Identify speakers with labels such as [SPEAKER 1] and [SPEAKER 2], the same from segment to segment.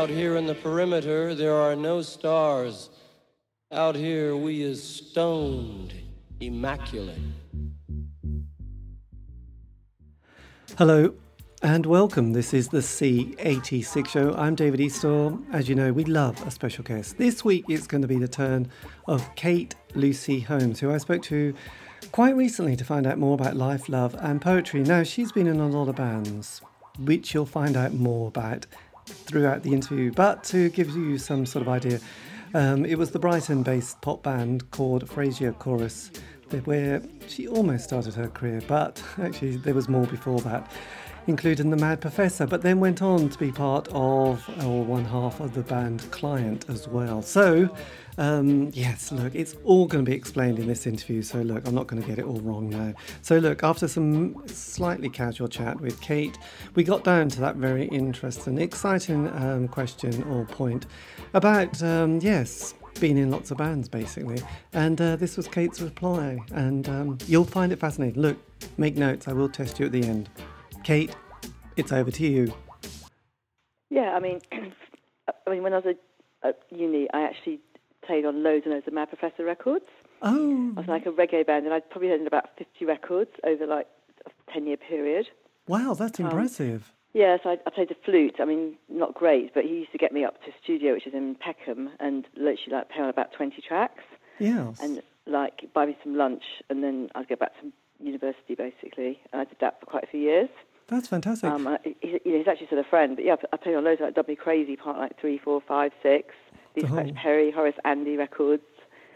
[SPEAKER 1] Out here in the perimeter, there are no stars. Out here, we is stoned, immaculate.
[SPEAKER 2] Hello and welcome. This is the C86 show. I'm David Eastaugh. As you know, we love a special guest. This week it's going to be the turn of Kate Lucy Holmes, who I spoke to quite recently to find out more about life, love, and poetry. Now, she's been in a lot of bands, which you'll find out more about throughout the interview. But to give you some sort of idea, um, it was the Brighton based pop band called Frazier Chorus, where she almost started her career, but actually, there was more before that including the Mad Professor, but then went on to be part of, or one half of the band Client as well. So, um, yes, look, it's all going to be explained in this interview. So, look, I'm not going to get it all wrong now. So, look, after some slightly casual chat with Kate, we got down to that very interesting, exciting um, question or point about, um, yes, been in lots of bands basically. And uh, this was Kate's reply, and um, you'll find it fascinating. Look, make notes, I will test you at the end. Kate, it's over to you.
[SPEAKER 3] Yeah, I mean, I mean, when I was at uni, I actually played on loads and loads of Mad Professor records.
[SPEAKER 2] Oh.
[SPEAKER 3] I was like a reggae band, and I'd probably had about 50 records over like a 10 year period.
[SPEAKER 2] Wow, that's um, impressive.
[SPEAKER 3] Yes, I, I, played the flute. I mean, not great, but he used to get me up to studio, which is in Peckham, and literally like play on about 20 tracks.
[SPEAKER 2] Yes.
[SPEAKER 3] And like buy me some lunch, and then I'd go back to university basically. And I did that for quite a few years.
[SPEAKER 2] That's fantastic. Um,
[SPEAKER 3] he's, you know, he's actually sort of friend, but yeah, I played on loads of like Dub Me Crazy, part like three, four, five, six. Oh. Scratch Perry, Horace Andy records.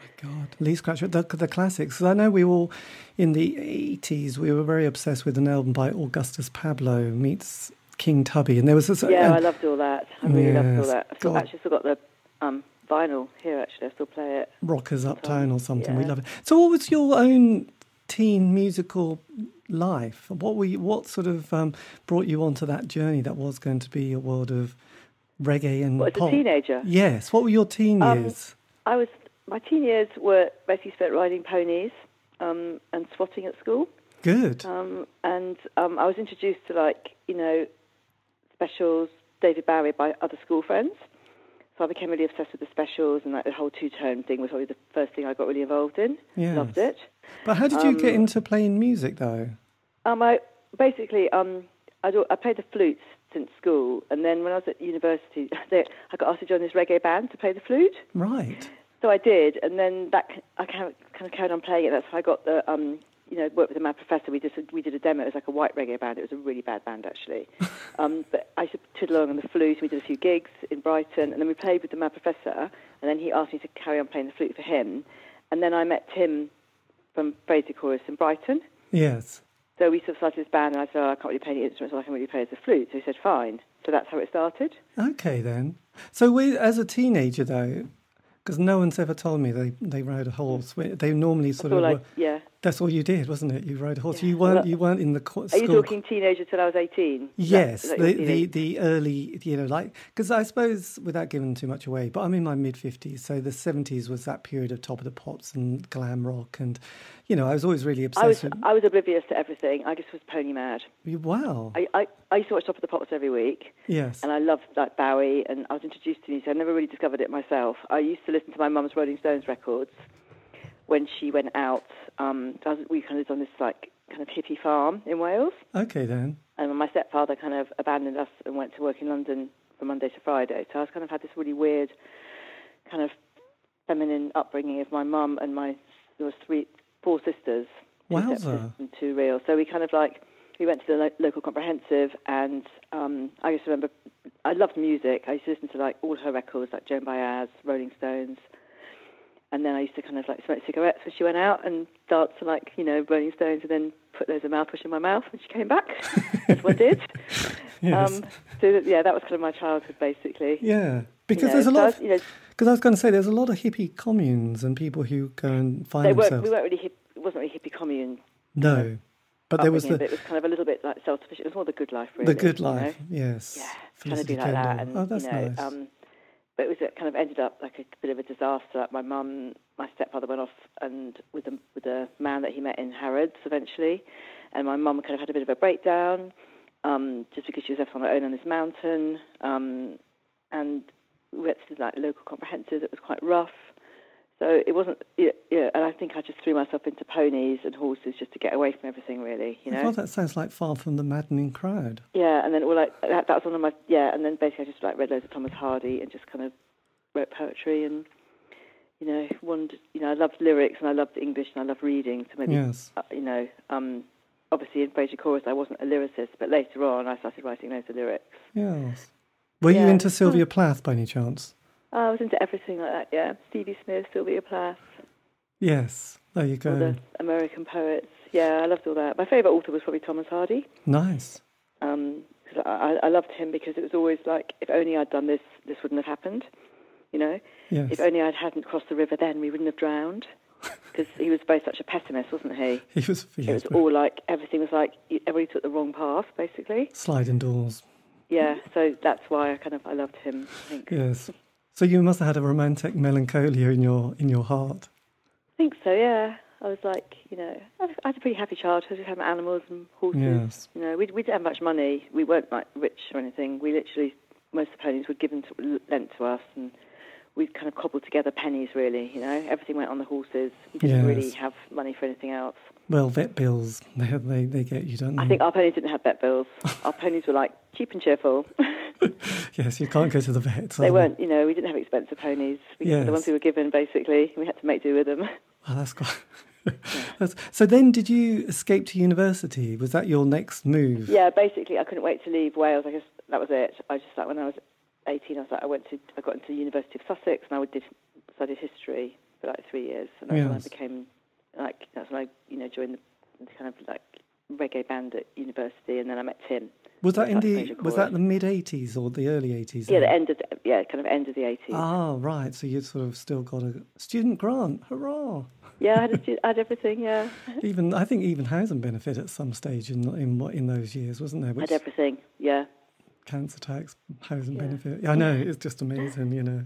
[SPEAKER 2] My God, Lee Scratch, the, the classics. I know we all, in the 80s, we were very obsessed with an album by Augustus Pablo meets King Tubby, and there was this.
[SPEAKER 3] Yeah, and, I loved all that. I really yes, loved all that. I still, actually still got the um, vinyl here. Actually, I still play it.
[SPEAKER 2] Rockers Uptown or something. Yeah. We love it. So, what was your own teen musical life? What were you, what sort of um, brought you onto that journey that was going to be a world of reggae and pop?
[SPEAKER 3] as a teenager?
[SPEAKER 2] Yes. What were your teen um, years?
[SPEAKER 3] I was my teen years were basically spent riding ponies um, and swatting at school.
[SPEAKER 2] Good.
[SPEAKER 3] Um, and um, I was introduced to like you know specials, David Bowie by other school friends. So I became really obsessed with the specials and like the whole two tone thing was probably the first thing I got really involved in.
[SPEAKER 2] Yes.
[SPEAKER 3] Loved it.
[SPEAKER 2] But how did you um, get into playing music though?
[SPEAKER 3] Um, I basically um, I, do, I played the flute since school, and then when I was at university, they, I got asked to join this reggae band to play the flute.
[SPEAKER 2] Right.
[SPEAKER 3] So I did, and then that I kind of, kind of carried on playing it. That's how I got the um, you know, worked with the Mad Professor. We just we did a demo. It was like a white reggae band. It was a really bad band actually. um, but I used to toodle along on the flute. We did a few gigs in Brighton, and then we played with the Mad Professor. And then he asked me to carry on playing the flute for him. And then I met Tim from Frazier Chorus in Brighton.
[SPEAKER 2] Yes.
[SPEAKER 3] So we sort of started this band, and I said, oh, I can't really play any instruments, so I can really play the flute. So he said, fine. So that's how it started.
[SPEAKER 2] Okay, then. So we, as a teenager, though, because no one's ever told me they, they rode a horse. They normally sort
[SPEAKER 3] of
[SPEAKER 2] like,
[SPEAKER 3] yeah.
[SPEAKER 2] That's all you did, wasn't it? You rode a horse. Yeah. You weren't. You weren't in the co-
[SPEAKER 3] Are you talking teenager till I was eighteen?
[SPEAKER 2] Yes, that, the, the the early, you know, like because I suppose without giving too much away, but I'm in my mid fifties, so the seventies was that period of top of the pops and glam rock, and you know, I was always really obsessed.
[SPEAKER 3] I was
[SPEAKER 2] with...
[SPEAKER 3] I was oblivious to everything. I just was pony mad.
[SPEAKER 2] Wow.
[SPEAKER 3] I, I, I used to watch Top of the Pops every week.
[SPEAKER 2] Yes.
[SPEAKER 3] And I loved like Bowie, and I was introduced to music. I never really discovered it myself. I used to listen to my mum's Rolling Stones records when she went out. Um, we kind of lived on this like kind of hippie farm in Wales.
[SPEAKER 2] Okay, then.
[SPEAKER 3] And my stepfather kind of abandoned us and went to work in London from Monday to Friday. So I was kind of had this really weird kind of feminine upbringing of my mum and my there was three four sisters.
[SPEAKER 2] Wowza.
[SPEAKER 3] And two real. So we kind of like we went to the lo- local comprehensive, and um, I just remember I loved music. I used to listen to like all her records, like Joan Baez, Rolling Stones, and then I used to kind of like smoke cigarettes when she went out and dance to like you know Rolling Stones, and then put those of mouthwash in my mouth when she came back. That's what I did.
[SPEAKER 2] yes. Um,
[SPEAKER 3] so yeah, that was kind of my childhood basically.
[SPEAKER 2] Yeah, because you know, there's a lot. you know, because I was going to say there's a lot of hippie communes and people who go and find
[SPEAKER 3] they
[SPEAKER 2] themselves.
[SPEAKER 3] We weren't really hip, it wasn't really hippie commune.
[SPEAKER 2] No. But there was the.
[SPEAKER 3] It was kind of a little bit like self-sufficient. It was more the good life, really.
[SPEAKER 2] The good life, yes.
[SPEAKER 3] Yeah, trying to be like that, and
[SPEAKER 2] oh, that's
[SPEAKER 3] you know,
[SPEAKER 2] nice. Um,
[SPEAKER 3] but it was it kind of ended up like a bit of a disaster. Like my mum, my stepfather went off and with a with a man that he met in Harrods eventually, and my mum kind of had a bit of a breakdown, um, just because she was left on her own on this mountain, um, and we went to like local comprehensive. It was quite rough. So it wasn't, yeah, yeah, and I think I just threw myself into ponies and horses just to get away from everything, really, you know.
[SPEAKER 2] Well, that sounds like far from the maddening crowd.
[SPEAKER 3] Yeah, and then all like that, that was one of my yeah, and then basically I just like read loads of Thomas Hardy and just kind of wrote poetry and you know wanted you know I loved lyrics and I loved English and I loved reading so maybe
[SPEAKER 2] Yes.
[SPEAKER 3] uh, you know um obviously in Frazier Chorus I wasn't a lyricist but later on I started writing loads of lyrics.
[SPEAKER 2] Yes. Were you into Sylvia Plath by any chance?
[SPEAKER 3] I was into everything like that. Yeah, Stevie Smith, Sylvia Plath,
[SPEAKER 2] Yes. There you
[SPEAKER 3] all
[SPEAKER 2] go.
[SPEAKER 3] the American poets. Yeah, I loved all that. My favourite author was probably Thomas Hardy.
[SPEAKER 2] Nice.
[SPEAKER 3] Um 'cause I, I loved him because it was always like, if only I'd done this, this wouldn't have happened. You know,
[SPEAKER 2] Yes.
[SPEAKER 3] if only I hadn't crossed the river then, we wouldn't have drowned. Because he was both such a pessimist, wasn't he?
[SPEAKER 2] He was,
[SPEAKER 3] It was all like everything was like everybody took the wrong path, basically.
[SPEAKER 2] sliding doors.
[SPEAKER 3] Yeah, so that's why I kind of I loved him. I think.
[SPEAKER 2] Yes. So you must have had a romantic melancholia in your in your heart.
[SPEAKER 3] I think so. Yeah, I was like, you know, I had a pretty happy childhood. We had animals and horses.
[SPEAKER 2] Yes.
[SPEAKER 3] You know, we we didn't have much money. We weren't like rich or anything. We literally most of the ponies were given to lent to us, and we kind of cobbled together pennies. Really, you know, everything went on the horses. We didn't really have money for anything else.
[SPEAKER 2] Well, vet bills they they they get you, don't they?
[SPEAKER 3] I think our ponies didn't have vet bills. Our ponies were like cheap and cheerful.
[SPEAKER 2] yes, you can't go to the vet.
[SPEAKER 3] they um, weren't, you know, we didn't have expensive ponies. We,
[SPEAKER 2] Yes.
[SPEAKER 3] The ones we were given, basically, we had to make do with them.
[SPEAKER 2] Oh, that's quite. that's, so then, did you escape to university? Was that your next move?
[SPEAKER 3] yeah, basically, I couldn't wait to leave Wales. I guess that was it. I just like when I was 18, I was like, I went to, I got into the University of Sussex, and I did studied history for like three years, and that's when I became like that's when I, you know, joined the, the kind of like reggae band at university, and then I met Tim.
[SPEAKER 2] Was that in the was that the mid '80s or the early '80s?
[SPEAKER 3] Yeah, the end of the, yeah, kind of end of the 80s.
[SPEAKER 2] Ah, right. So you sort of still got a student grant. Hurrah!
[SPEAKER 3] Yeah, I had, a, stu- I had everything. Yeah,
[SPEAKER 2] Even I think even housing benefit at some stage in in in those years, wasn't there?
[SPEAKER 3] I had everything. Yeah.
[SPEAKER 2] Cancer tax, housing
[SPEAKER 3] Yeah.
[SPEAKER 2] benefit. Yeah, I know it's just amazing, you know,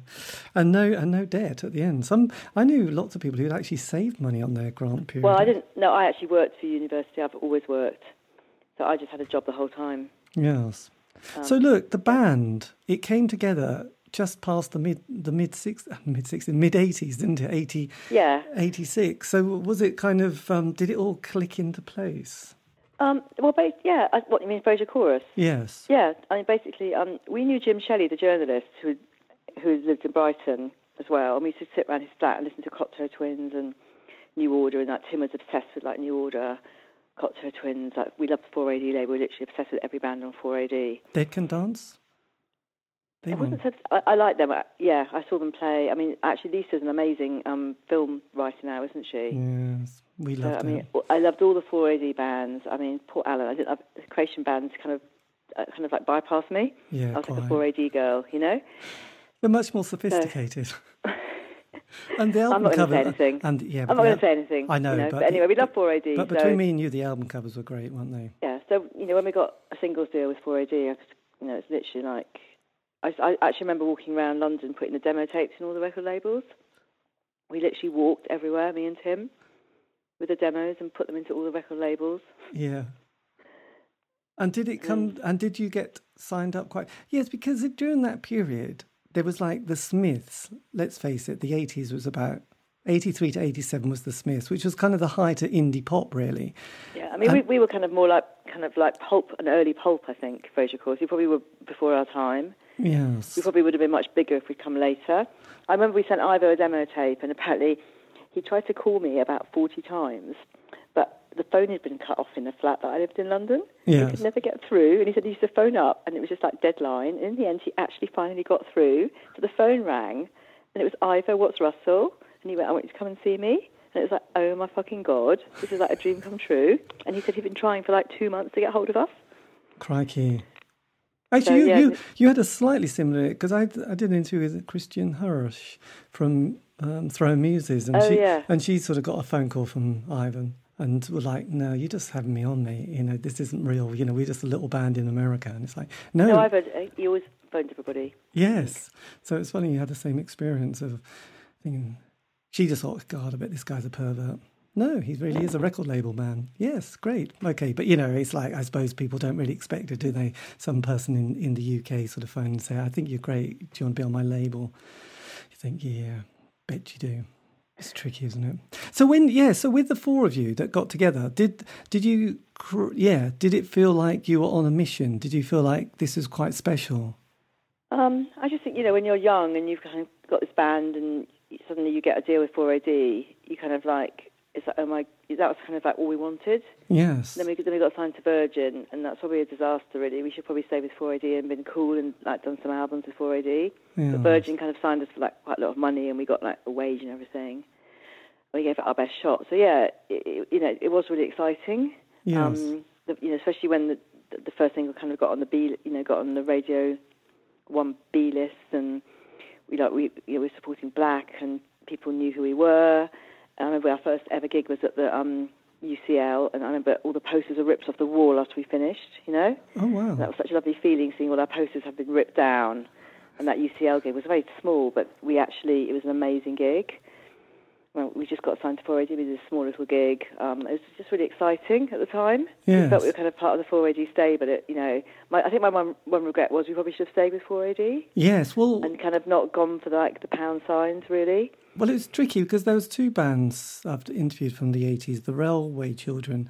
[SPEAKER 2] and no and no debt at the end. Some I knew lots of people who'd actually saved money on their grant period.
[SPEAKER 3] Well, I didn't. No, I actually worked for university. I've always worked, so I just had a job the whole time.
[SPEAKER 2] Yes.
[SPEAKER 3] Um,
[SPEAKER 2] so look, the band it came together just past the mid the mid six mid sixties mid eighties, didn't it? 80,
[SPEAKER 3] Yeah.
[SPEAKER 2] 86. So was it kind of um, did it all click into place?
[SPEAKER 3] Um, well, ba- yeah. I, what you mean, Frazier Chorus?
[SPEAKER 2] Yes.
[SPEAKER 3] Yeah. I mean, basically, um, we knew Jim Shelley, the journalist who who lived in Brighton as well, and we used to sit around his flat and listen to Cocteau Twins and New Order, and like Tim was obsessed with like New Order. Cocteau Twins, like we loved 4AD label. We were literally obsessed with every band on 4AD.
[SPEAKER 2] Dead Can Dance. They
[SPEAKER 3] I wasn't. obs- I, I like them. uh, Yeah, I saw them play. I mean, actually, Lisa's an amazing um, film writer now, isn't she?
[SPEAKER 2] Yes, we
[SPEAKER 3] So, I mean,
[SPEAKER 2] it.
[SPEAKER 3] I loved all the 4AD bands. I mean, Port Allen. I didn't. have- The Creation bands kind of, uh, kind of like bypassed me.
[SPEAKER 2] Yeah,
[SPEAKER 3] I was
[SPEAKER 2] quite.
[SPEAKER 3] like a 4AD girl, you know.
[SPEAKER 2] They're much more sophisticated. and the album
[SPEAKER 3] I'm not going
[SPEAKER 2] cover.
[SPEAKER 3] anything.
[SPEAKER 2] And yeah,
[SPEAKER 3] I'm not going to say anything.
[SPEAKER 2] I know,
[SPEAKER 3] you know?
[SPEAKER 2] but
[SPEAKER 3] But, anyway, we love 4AD.
[SPEAKER 2] But
[SPEAKER 3] so,
[SPEAKER 2] between me and you, the album covers were great, weren't they?
[SPEAKER 3] yeah. So you know, when we got a singles deal with 4AD, I could, you know, it's literally like. I, I actually remember walking around London putting the demo tapes in all the record labels. We literally walked everywhere, me and Tim, with the demos and put them into all the record labels.
[SPEAKER 2] Yeah. And did it come?
[SPEAKER 3] Mm.
[SPEAKER 2] And did you get signed up quite? Yes, because it- during that period there was like the Smiths. Let's face it, the eighties was about eighty-three to eighty-seven was the Smiths, which was kind of the height of indie pop, really.
[SPEAKER 3] Yeah, I mean, we, we were kind of more like kind of like pulp, an early pulp, I think. Frazier Chorus. We probably were before our time.
[SPEAKER 2] Yes.
[SPEAKER 3] We probably would have been much bigger if we'd come later. I remember we sent Ivo a demo tape, and apparently he tried to call me about forty times, but the phone had been cut off in the flat that I lived in London. He could never get through, and he said he used to phone up, and it was just like deadline. And in the end, he actually finally got through. So the phone rang, and it was Ivo. Watts-Russell? And he went, I want you to come and see me. And it was like, oh my fucking god, this is like a dream come true. And he said he'd been trying for like two months to get hold of us.
[SPEAKER 2] Crikey. Actually,
[SPEAKER 3] So,
[SPEAKER 2] you,
[SPEAKER 3] yeah,
[SPEAKER 2] you you had a slightly similar because I I did an interview with Kristin Hersh from um, Throwing Muses, and
[SPEAKER 3] Oh,
[SPEAKER 2] she
[SPEAKER 3] yeah.
[SPEAKER 2] and she sort of got a phone call from Ivan and were like, "No, you're just having me on, mate. You know, this isn't real. You know, we're just a little band in America." And it's like, no,
[SPEAKER 3] No, Ivo, uh, he always phoned everybody.
[SPEAKER 2] yes. So it's funny you had the same experience of thinking. She just thought, God, I bet this guy's a pervert. No, he really is a record label man. Yes, great. Okay, but you know, it's like I suppose people don't really expect it, do they? Some person in, in the UK sort of phone and say, I think you're great. Do you want to be on my label? You think, yeah, bet you do. It's tricky, isn't it? So when, yeah, so with the four of you that got together, did did you, yeah, did it feel like you were on a mission? Did you feel like this is quite special?
[SPEAKER 3] Um, I just think you know when you're young and you've kind of got this band and suddenly you get a deal with 4AD, you kind of like it's like oh my, that was kind of like all we wanted.
[SPEAKER 2] Yes.
[SPEAKER 3] Then we then we got signed to Virgin, and that's probably a disaster. Really, we should probably stay with 4AD and been cool and like done some albums with 4AD.
[SPEAKER 2] Yeah.
[SPEAKER 3] But Virgin kind of signed us for like quite a lot of money, and we got like a wage and everything. We gave it our best shot. So yeah, it, it, you know, it was really exciting.
[SPEAKER 2] Yes.
[SPEAKER 3] Um, the, you know, especially when the the first single kind of got on the B, you know, got on the radio one B list, and we like we you know, we were supporting Black, and people knew who we were. I remember our first ever gig was at the um, UCL, and I remember all the posters were ripped off the wall after we finished. You know,
[SPEAKER 2] Oh wow.
[SPEAKER 3] that was such a lovely feeling seeing all our posters have been ripped down. And that UCL gig was very small, but we actually it was an amazing gig. Well, we just got signed to 4AD. We did a small little gig. Um, it was just really exciting at the time. We felt we were kind of part of the 4AD stay, but it, you know, my, I think my one, one regret was we probably should have stayed with 4AD
[SPEAKER 2] Yes. Well,
[SPEAKER 3] and kind of not gone for like the pound signs really.
[SPEAKER 2] Well, it was tricky because there was two bands I've interviewed from the eighties: the Railway Children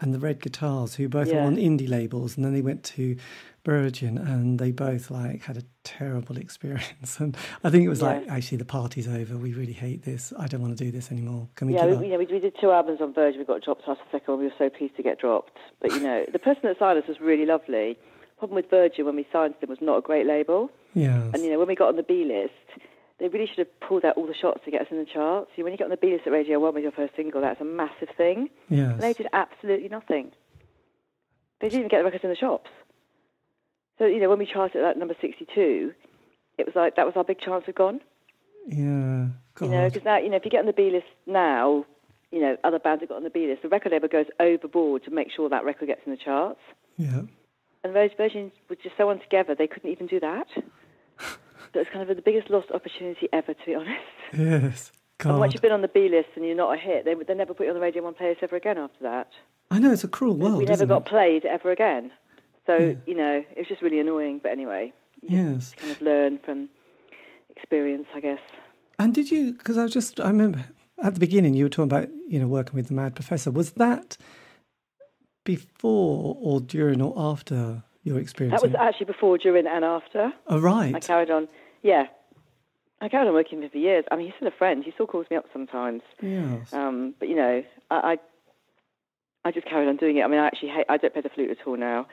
[SPEAKER 2] and the Red Guitars, who both were on indie labels, and then they went to Virgin, and they both like had a terrible experience. And I think it was like, actually, the party's over. We really hate this. I don't want to do this anymore. Can we
[SPEAKER 3] Yeah, we, you know, we, we did two albums on Virgin. We got dropped after the second one. We were so pleased to get dropped. But you know, the person that signed us was really lovely. The Problem with Virgin when we signed them was not a great label.
[SPEAKER 2] Yes.
[SPEAKER 3] And you know, when we got on the B list, they really should have pulled out all the shots to get us in the charts. You when you get on the B list at Radio One with your first single, that's a massive thing.
[SPEAKER 2] yes.
[SPEAKER 3] And they did absolutely nothing. They didn't even get the records in the shops. So you know, when we charted at number sixty-two, it was like that was our big chance of gone.
[SPEAKER 2] yeah. God.
[SPEAKER 3] You know, because now, you know, if you get on the B list now, you know, other bands have got on the B list. The record label goes overboard to make sure that record gets in the charts.
[SPEAKER 2] yeah.
[SPEAKER 3] And those Virgin were just so untogether, they couldn't even do that. It's kind of the biggest lost opportunity ever, to be honest.
[SPEAKER 2] Yes.
[SPEAKER 3] And once you've been on the B list and you're not a hit, they, they never put you on the Radio 1 playlist ever again after that.
[SPEAKER 2] I know it's a cruel world.
[SPEAKER 3] we never got
[SPEAKER 2] it?
[SPEAKER 3] played ever again. So,
[SPEAKER 2] Yeah.
[SPEAKER 3] you know, it was just really annoying. But anyway,
[SPEAKER 2] Yes.
[SPEAKER 3] kind of learn from experience, I guess.
[SPEAKER 2] And did you? Because I was just I remember at the beginning you were talking about you know working with the Mad Professor. Was that before or during or after your experience?
[SPEAKER 3] That was actually before, during, and after.
[SPEAKER 2] oh right.
[SPEAKER 3] I carried on. Yeah, I carried on working with him for years. I mean, he's still a friend. He still calls me up sometimes.
[SPEAKER 2] yes.
[SPEAKER 3] Um, but you know, I, I I just carried on doing it. I mean, I actually hate. I don't play the flute at all now.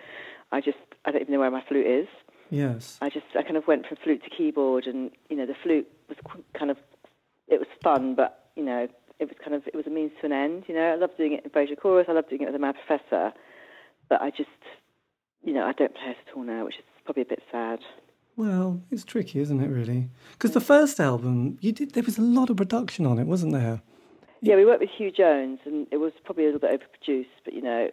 [SPEAKER 3] I just I don't even know where my flute is.
[SPEAKER 2] yes.
[SPEAKER 3] I just I kind of went from flute to keyboard, and you know, the flute was qu- kind of it was fun, but you know, it was kind of it was a means to an end. You know, I love doing it in Frazier Chorus. I love doing it with a Mad Professor, but I just you know I don't play it at all now, which is probably a bit sad.
[SPEAKER 2] Well, it's tricky, isn't it? Really? Because the first album you did, there was a lot of production on it, wasn't there?
[SPEAKER 3] Yeah, we worked with Hugh Jones, and it was probably a little bit overproduced, but you know,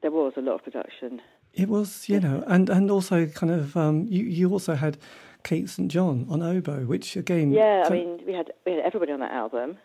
[SPEAKER 3] there was a lot of production.
[SPEAKER 2] It was, you know, and and also kind of um, you you also had Kate St John on oboe, which again,
[SPEAKER 3] Yeah, I mean, we had we had everybody on that album,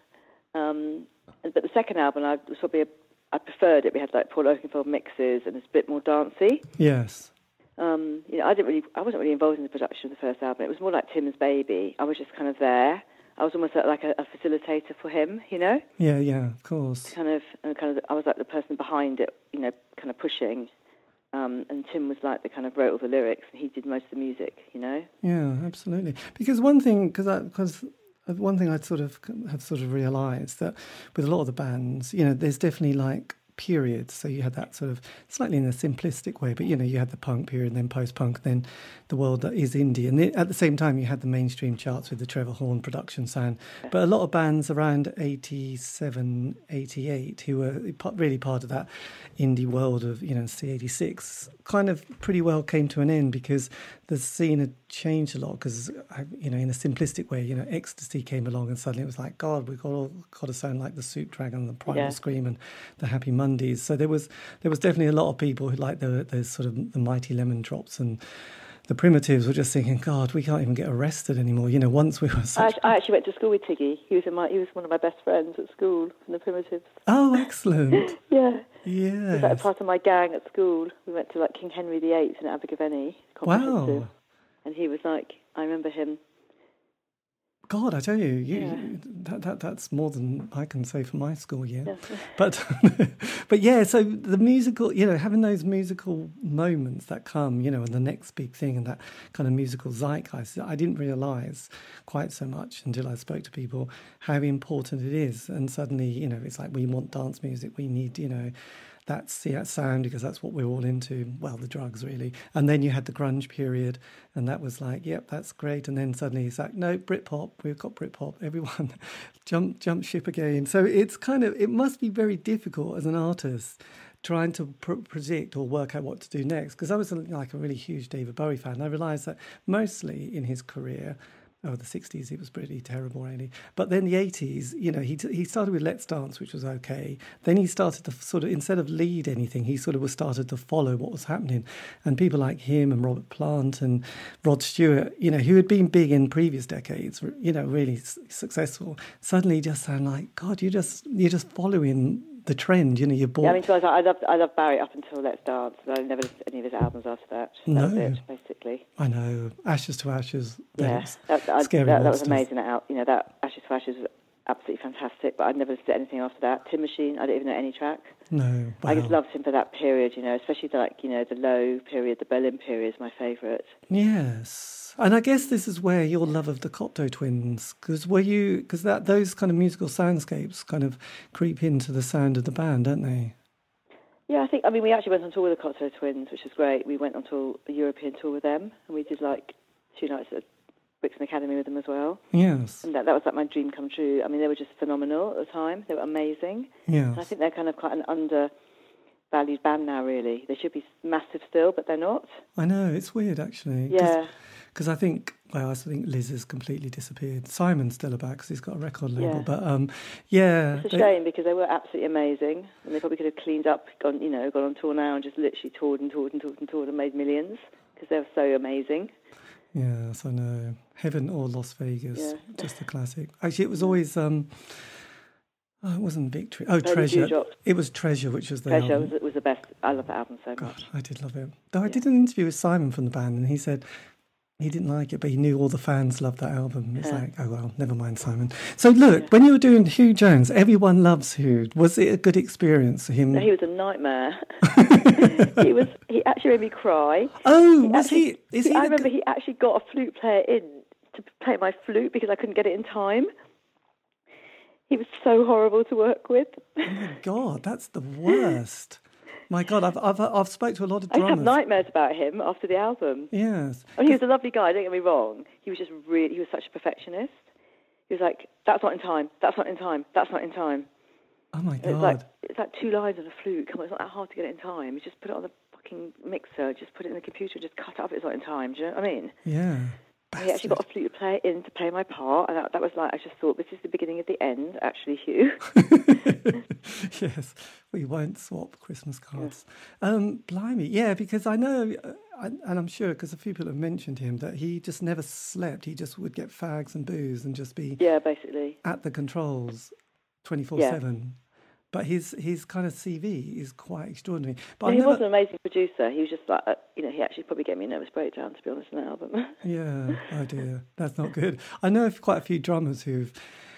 [SPEAKER 3] um, but the second album, I was probably a, I preferred it. We had like Paul Oakenfold mixes, and it's a bit more dancey.
[SPEAKER 2] yes,
[SPEAKER 3] Um, you know, I didn't really, I wasn't really involved in the production of the first album. It was more like Tim's baby. I was just kind of there. I was almost like a, a facilitator for him, you know,
[SPEAKER 2] yeah, yeah, of course,
[SPEAKER 3] kind of, and kind of, I was like the person behind it, you know, kind of pushing. Um, and Tim was like the kind of wrote all the lyrics, and he did most of the music, you know.
[SPEAKER 2] yeah, absolutely. Because one thing, because because one thing I sort of have sort of realised that with a lot of the bands, you know, there's definitely like periods. So you had that sort of slightly in a simplistic way, but you know, you had the punk period, then post punk, then the world that is indie, and at the same time, you had the mainstream charts with the Trevor Horn production sound. But a lot of bands around 87, 88 who were really part of that indie world of you know C86 kind of pretty well came to an end because the scene had changed a lot because you know in a simplistic way you know ecstasy came along and suddenly it was like god we've got all got to sound like the soup dragon the primal
[SPEAKER 3] Yeah.
[SPEAKER 2] scream and the happy mondays so there was there was definitely a lot of people who liked the the sort of the mighty lemon drops and the primitives were just thinking, God, we can't even get arrested anymore. You know, once we were
[SPEAKER 3] I,
[SPEAKER 2] such.
[SPEAKER 3] I actually went to school with Tiggy. He was in my he was one of my best friends at school from the Primitives.
[SPEAKER 2] Oh, excellent.
[SPEAKER 3] Yeah, he was like part of my gang at school. We went to like King Henry VIII in Abergavenny.
[SPEAKER 2] Wow.
[SPEAKER 3] And he was like, I remember him.
[SPEAKER 2] God, I tell you, you
[SPEAKER 3] Yeah.
[SPEAKER 2] that, that that's more than I can say for my school year.
[SPEAKER 3] Yeah.
[SPEAKER 2] But but yeah, so the musical, you know, having those musical moments that come, you know, and the next big thing and that kind of musical zeitgeist, I didn't realize quite so much until I spoke to people how important it is. And suddenly, you know, it's like we want dance music, we need, you know, that's the sound because that's what we're all into. Well, the drugs really. And then you had the grunge period, and that was like, yep, that's great. And then suddenly it's like, no, Britpop, we've got Britpop. Everyone jump jump ship again. So it's kind of it must be very difficult as an artist trying to pr- predict or work out what to do next. Because I was a, like a really huge David Bowie fan. I realised that mostly in his career. Oh, the sixties, it was pretty terrible, really. But then the eighties, you know, he he started with Let's Dance, which was okay. Then he started to sort of instead of lead anything, he sort of was started to follow what was happening. And people like him and Robert Plant and Rod Stewart, you know, who had been big in previous decades, you know, really successful, suddenly just sound like God. You just you're just following the trend. You know, you're
[SPEAKER 3] Yeah, I
[SPEAKER 2] bought.
[SPEAKER 3] mean, to I loved, I loved Bowie up until Let's Dance, and I never listened to any of his albums after that. That was
[SPEAKER 2] No.
[SPEAKER 3] it, basically.
[SPEAKER 2] I know, ashes to ashes.
[SPEAKER 3] Yeah, that,
[SPEAKER 2] scary
[SPEAKER 3] that, that was amazing. That out, you know, that Ashes to Ashes was absolutely fantastic. But I'd never listened to anything after that. Tin Machine, I didn't even know any track.
[SPEAKER 2] No,
[SPEAKER 3] I just loved him for that period, you know, especially the, like you know the low period, the Berlin period is my favourite.
[SPEAKER 2] Yes, and I guess this is where your love of the Cocteau Twins, because were you because that those kind of musical soundscapes kind of creep into the sound of the band, don't they?
[SPEAKER 3] Yeah, I think. I mean, we actually went on tour with the Cocteau Twins, which was great. We went on tour, a European tour with them, and we did like two nights at Brixton Academy with them as well.
[SPEAKER 2] Yes,
[SPEAKER 3] And that, that was like my dream come true. I mean, they were just phenomenal at the time. They were amazing. And I think they're kind of quite an undervalued band now, really. They should be massive still, but they're not.
[SPEAKER 2] I know it's weird actually.
[SPEAKER 3] Yeah.
[SPEAKER 2] Because I think well, I think Liz has completely disappeared. Simon's still about because he's got a record label,
[SPEAKER 3] Yeah.
[SPEAKER 2] but um, yeah,
[SPEAKER 3] It's a
[SPEAKER 2] they-
[SPEAKER 3] shame because they were absolutely amazing, and they probably could have cleaned up, gone, you know, gone on tour now and just literally toured and toured and toured and toured and made millions because they were so amazing.
[SPEAKER 2] Yes, I know. Heaven or Las Vegas,
[SPEAKER 3] Yeah.
[SPEAKER 2] just a classic. Actually, it was always um, oh, it wasn't Victory. Oh, Treasure. It was Treasure, which was the
[SPEAKER 3] Treasure
[SPEAKER 2] album.
[SPEAKER 3] was, was the best. I love that album so
[SPEAKER 2] God,
[SPEAKER 3] much.
[SPEAKER 2] I did love it. Though I did an interview with Simon from the band, and he said he didn't like it, but he knew all the fans loved that album. It's
[SPEAKER 3] Yeah.
[SPEAKER 2] like, oh well, never mind, Simon. So look, when you were doing Hugh Jones, everyone loves Hugh. Was it a good experience for him?
[SPEAKER 3] No, he was a nightmare. he was. He actually made me cry.
[SPEAKER 2] oh,
[SPEAKER 3] He
[SPEAKER 2] was
[SPEAKER 3] actually-
[SPEAKER 2] he? Is he?
[SPEAKER 3] I remember
[SPEAKER 2] g-
[SPEAKER 3] he actually got a flute player in to play my flute because I couldn't get it in time. He was so horrible to work with.
[SPEAKER 2] oh my God, that's the worst. My God, I've I've I've spoke to a lot of
[SPEAKER 3] drummers. I have nightmares about him after the album.
[SPEAKER 2] Yes.
[SPEAKER 3] I mean, he was a lovely guy. Don't get me wrong. He was just really. He was such a perfectionist. He was like, "That's not in time. That's not in time. That's not in time."
[SPEAKER 2] Oh my
[SPEAKER 3] And It's like it's like two lines on a flute. Come on, it's not that hard to get it in time. You just put it on the fucking mixer. Just put it in the computer. Just cut it up. It's not in time. Do you know what I mean?
[SPEAKER 2] yeah.
[SPEAKER 3] And He actually got a flute player in to play my part, and that, that was like I just thought this is the beginning of the end. Actually, Hugh.
[SPEAKER 2] yes, we won't swap Christmas cards. Um, blimey, yeah, because I know, uh, I, and I'm sure because a few people have mentioned him that he just never slept. He just would get fags and booze and just be
[SPEAKER 3] yeah, basically.
[SPEAKER 2] at the controls twenty four seven. But his his kind of CV is quite extraordinary. But I
[SPEAKER 3] he
[SPEAKER 2] never,
[SPEAKER 3] was an amazing producer. He was just like, uh, you know, he actually probably gave me a nervous breakdown to be honest the album.
[SPEAKER 2] Yeah, oh dear, that's not good. I know of quite a few drummers who've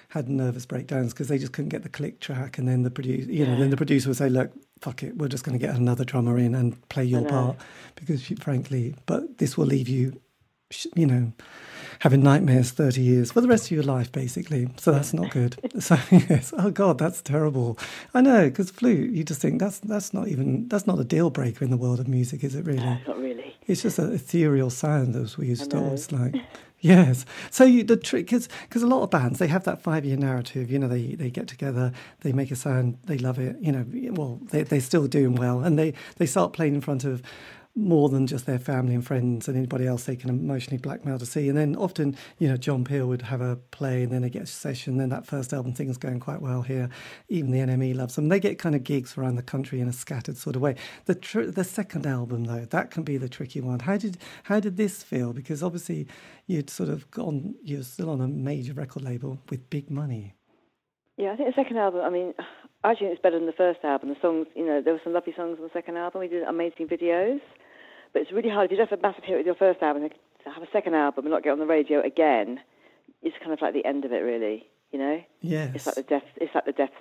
[SPEAKER 2] had nervous breakdowns because they just couldn't get the click track, and then the producer, you know, then the producer would say, "Look, fuck it, we're just going to get another drummer in and play your part," because you, frankly, but this will leave you, sh- you know, having nightmares thirty years for the rest of your life, basically. So that's not good. so yes, oh god, that's terrible. I know because flute, you just think that's that's not even that's not a deal breaker in the world of music, is it really?
[SPEAKER 3] not really.
[SPEAKER 2] It's just an ethereal sound as we used to always like. Yes. So you, the trick, is because a lot of bands, they have that five year narrative. You know, they, they get together, they make a sound, they love it. You know, well, they, they're still doing well. And they, they start playing in front of more than just their family and friends and anybody else they can emotionally blackmail to see. And then often, you know, John Peel would have a play and then they get a session. Then that first album thing is going quite well here. Even the NME loves them. They get kind of gigs around the country in a scattered sort of way. The tr- the second album though, that can be the tricky one. How did how did this feel? Because obviously you'd sort of gone, you're still on a major record label with big money.
[SPEAKER 3] Yeah, I think the second album. I mean, I actually think it's better than the first album. The songs, you know, there were some lovely songs on the second album. We did amazing videos. But it's really hard if you don't have a massive hit with your first album to have a second album and not get on the radio again. It's kind of like the end of it, really. You know.
[SPEAKER 2] Yes.
[SPEAKER 3] It's like the death. It's like the death.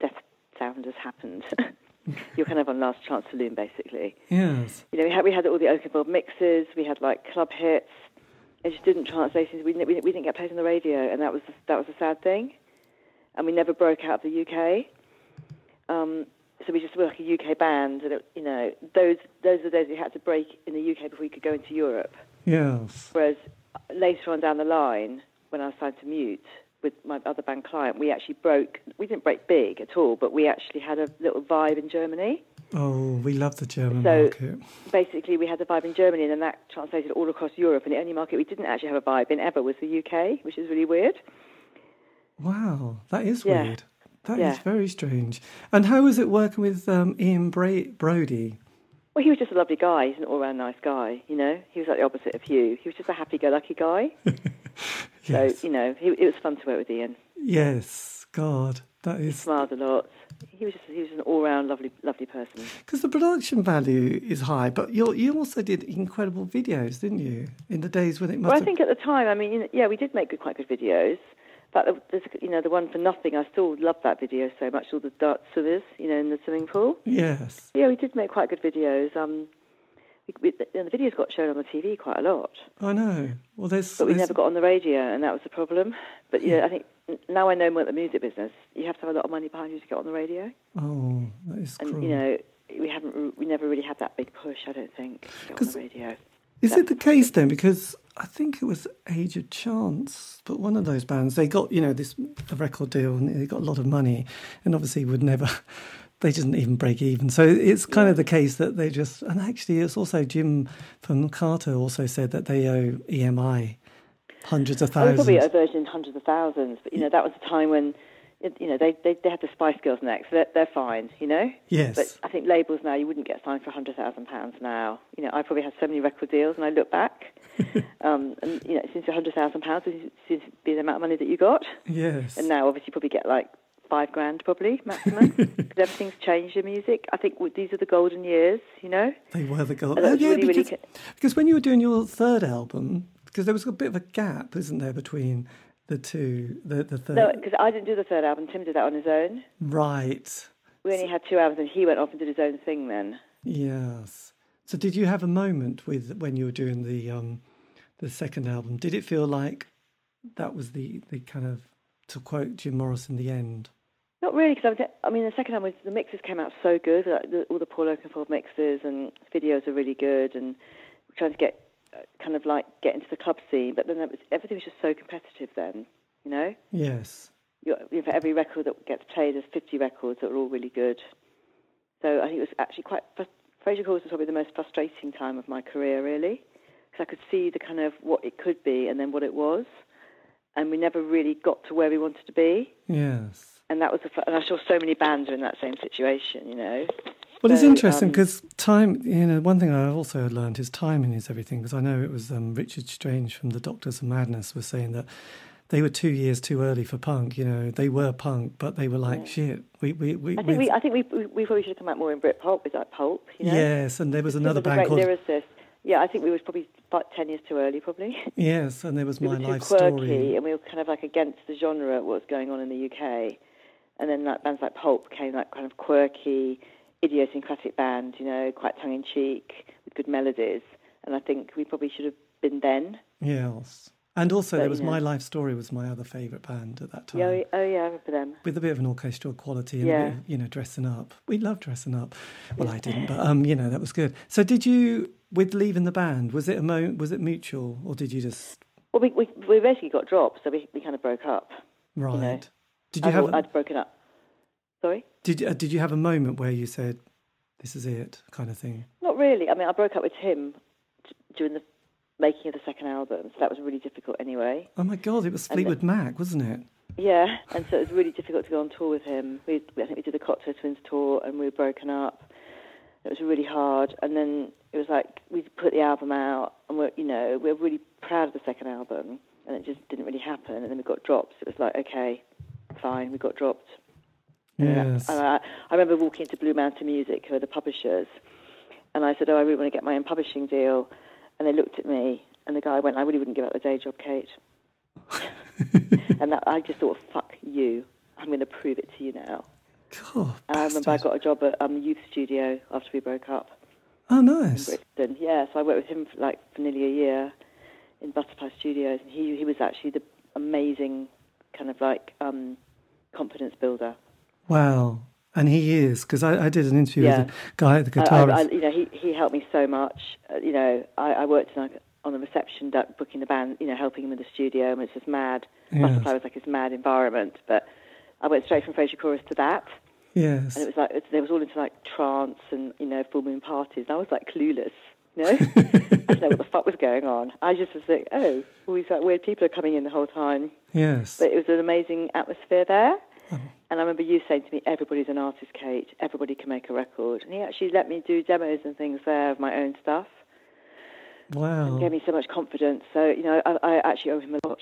[SPEAKER 3] Death sound has happened. You're kind of on last chance saloon, basically.
[SPEAKER 2] Yes.
[SPEAKER 3] You know, we had we had all the open Oakenfold mixes. We had like club hits. It just didn't translate. We didn't, we didn't get played on the radio, and that was that was a sad thing. And we never broke out of the UK. Um, so we just were like a UK band, and it, you know, those those are the days we had to break in the UK before we could go into Europe.
[SPEAKER 2] Yes.
[SPEAKER 3] Whereas uh, later on down the line, when I was signed to Mute with my other band client, we actually broke. We didn't break big at all, but we actually had a little vibe in Germany.
[SPEAKER 2] Oh, we love the German
[SPEAKER 3] So-
[SPEAKER 2] market.
[SPEAKER 3] Basically, we had a vibe in Germany, and then that translated all across Europe. And the only market we didn't actually have a vibe in ever was the UK, which is really weird.
[SPEAKER 2] Wow, that is
[SPEAKER 3] Yeah.
[SPEAKER 2] weird. That is
[SPEAKER 3] Yeah.
[SPEAKER 2] very strange. And how was it working with um, Ian Bra- Broudie?
[SPEAKER 3] Well, he was just a lovely guy. He's an all-round nice guy, you know. He was like the opposite of Hugh. He was just a happy-go-lucky guy.
[SPEAKER 2] Yes.
[SPEAKER 3] So, you know, he, it was fun to work with Ian.
[SPEAKER 2] yes. God, that is.
[SPEAKER 3] He smiled a lot. He was just he was an all-round lovely lovely person.
[SPEAKER 2] because the production value is high, but you you also did incredible videos, didn't you? In the days when it must
[SPEAKER 3] Well, I think at the time, I mean, yeah, we did make good, quite good videos. But the- there's, you know, the one for nothing, I still love that video so much. All the dart swimmers, you know, in the swimming pool.
[SPEAKER 2] yes.
[SPEAKER 3] Yeah, we did make quite good videos. Um, we, we, you the videos got shown on the TV quite a lot,
[SPEAKER 2] I know. Well, there's
[SPEAKER 3] but we
[SPEAKER 2] there's-
[SPEAKER 3] never got on the radio, and that was the problem. But yeah, I think now I know more about the music business. You have to have a lot of money behind you to get on the radio,
[SPEAKER 2] Oh, that is
[SPEAKER 3] and
[SPEAKER 2] cruel.
[SPEAKER 3] you know, we haven't, we never really had that big push. I don't think to get on the radio.
[SPEAKER 2] Is it the case then? Because I think it was Age of Chance, but one of those bands they got you know this a record deal and they got a lot of money, and obviously would never. They didn't even break even, so it's kind of the case that they just. And actually, it's also Jim from Carter also said that they owe EMI hundreds of
[SPEAKER 3] Oh,
[SPEAKER 2] thousands.
[SPEAKER 3] probably a version in hundreds of thousands, but you know, that was a time when, you know, they, they they had the Spice Girls next, they're, they're fine, you know.
[SPEAKER 2] yes,
[SPEAKER 3] But I think labels now, you wouldn't get signed for hundred thousand pounds now. You know, I probably had so many record deals, and I look back, um, and you know, since hundred thousand pounds seems to be the amount of money that you got,
[SPEAKER 2] yes,
[SPEAKER 3] and now obviously you probably get like five grand probably maximum because everything's changed in music. I think these are the golden years, you know.
[SPEAKER 2] they were the
[SPEAKER 3] golden.
[SPEAKER 2] Oh, yeah,
[SPEAKER 3] really, really
[SPEAKER 2] because,
[SPEAKER 3] ca-
[SPEAKER 2] because when you were doing your third album, because there was a bit of a gap, isn't there, between the two, the the third.
[SPEAKER 3] no, because I didn't do the third album. Tim did that on his own.
[SPEAKER 2] Right.
[SPEAKER 3] We only had two albums, and he went off and did his own thing then.
[SPEAKER 2] Yes. So did you have a moment with when you were doing the um the second album? Did it feel like that was the the kind of to quote Jim Morrison the end?
[SPEAKER 3] Not really, because I mean, the second album, the mixes came out so good. Like the, all the Paul Oakenfold mixes and videos are really good, and we're trying to get Uh, kind of like get into the club scene. But then it was, everything was just so competitive then, you know.
[SPEAKER 2] Yes.
[SPEAKER 3] You, you know, for every record that gets played, there's 50 records that are all really good. So I think it was actually quite. Frazier Chorus was probably the most frustrating time of my career, really, because I could see the kind of what it could be and then what it was, and we never really got to where we wanted to be
[SPEAKER 2] Yes.
[SPEAKER 3] and that was the, and I saw so many bands are in that same situation, you know.
[SPEAKER 2] Well, it's
[SPEAKER 3] So,
[SPEAKER 2] interesting
[SPEAKER 3] um,
[SPEAKER 2] because time, you know, one thing I also learned is timing is everything. Because I know it was um, Richard Strange from the Doctors of Madness was saying that they were two years too early for punk. You know, they were punk, but they were like shit. We, we, we,
[SPEAKER 3] I think we, I think we, we, probably should have come out more in Britpop with like Pulp, you know.
[SPEAKER 2] yes, and there was another
[SPEAKER 3] was
[SPEAKER 2] band
[SPEAKER 3] great
[SPEAKER 2] called
[SPEAKER 3] lyricist. Yeah, I think we was probably about ten years too early, probably.
[SPEAKER 2] yes, and there was
[SPEAKER 3] we
[SPEAKER 2] my
[SPEAKER 3] were too
[SPEAKER 2] life
[SPEAKER 3] quirky,
[SPEAKER 2] story.
[SPEAKER 3] and we were kind of like against the genre what was going on in the UK. And then like bands like Pulp became like kind of quirky, idiosyncratic band, you know, quite tongue in cheek with good melodies. And I think we probably should have been then.
[SPEAKER 2] Yes. And also,
[SPEAKER 3] But,
[SPEAKER 2] there
[SPEAKER 3] you
[SPEAKER 2] was
[SPEAKER 3] know.
[SPEAKER 2] My Life Story was my other favourite band at that time,
[SPEAKER 3] Yeah, oh, oh yeah, I remember them.
[SPEAKER 2] with a bit of an orchestral quality and
[SPEAKER 3] Yeah.
[SPEAKER 2] of, you know, dressing up. We love dressing up. Well, I didn't, but um, you know, that was good. So, did you, with leaving the band, was it a mo- was it mutual, or did you just
[SPEAKER 3] Well, we, we, we basically got dropped, so we, we kind of broke up.
[SPEAKER 2] right? Did you
[SPEAKER 3] I'd,
[SPEAKER 2] have
[SPEAKER 3] I'd broken up. Sorry?
[SPEAKER 2] did you- uh, did you have a moment where you said this is it kind of thing?
[SPEAKER 3] Not really. I mean, I broke up with him t- during the making of the second album, so that was really difficult anyway.
[SPEAKER 2] Oh my God, it was Fleetwood Mac, wasn't it?
[SPEAKER 3] Yeah, and so it was really difficult to go on tour with him. We, I think we did the Cocteau Twins tour, and we were broken up. It was really hard, and then it was like we put the album out, and we're, you know, we we're really proud of the second album, and it just didn't really happen. And then we got dropped. It was like, okay, fine, we got dropped.
[SPEAKER 2] Yes.
[SPEAKER 3] And I, I remember walking into Blue Mountain Music, who are the publishers, and I said, "Oh, I really want to get my own publishing deal." And they looked at me, and the guy went, "I really wouldn't give up the day job, Kate." and that, I just thought, "Fuck you! I'm going to prove it to you now."
[SPEAKER 2] God,
[SPEAKER 3] I remember I got a job at um, Youth Studio after we broke up
[SPEAKER 2] Oh,
[SPEAKER 3] in
[SPEAKER 2] nice.
[SPEAKER 3] Brixton. Yeah, so I worked with him for like for nearly a year in Butterfly Studios, and he he was actually the amazing kind of like um, confidence builder.
[SPEAKER 2] Wow. And he is, because I, I did an interview
[SPEAKER 3] Yeah.
[SPEAKER 2] with a guy at the
[SPEAKER 3] I,
[SPEAKER 2] guitarist.
[SPEAKER 3] I, I, you know, he he helped me so much. Uh, you know, I, I worked on, on the reception booking the band. You know, helping him with the studio, and it's just mad.
[SPEAKER 2] Yes.
[SPEAKER 3] Butterfly was like this mad environment, but I went straight from Frazier Chorus to that,
[SPEAKER 2] yes.
[SPEAKER 3] and it was like it, they was all into like trance and you know full moon parties. And I was like clueless. You know, I didn't know what the fuck was going on. I just was like, oh, all these like weird people are coming in the whole time.
[SPEAKER 2] yes.
[SPEAKER 3] But it was an amazing atmosphere there.
[SPEAKER 2] Oh.
[SPEAKER 3] And I remember you saying to me, everybody's an artist, Kate. Everybody can make a record. And he actually let me do demos and things there of my own stuff.
[SPEAKER 2] wow.
[SPEAKER 3] And gave me so much confidence. So, you know, I, I actually owe him a lot.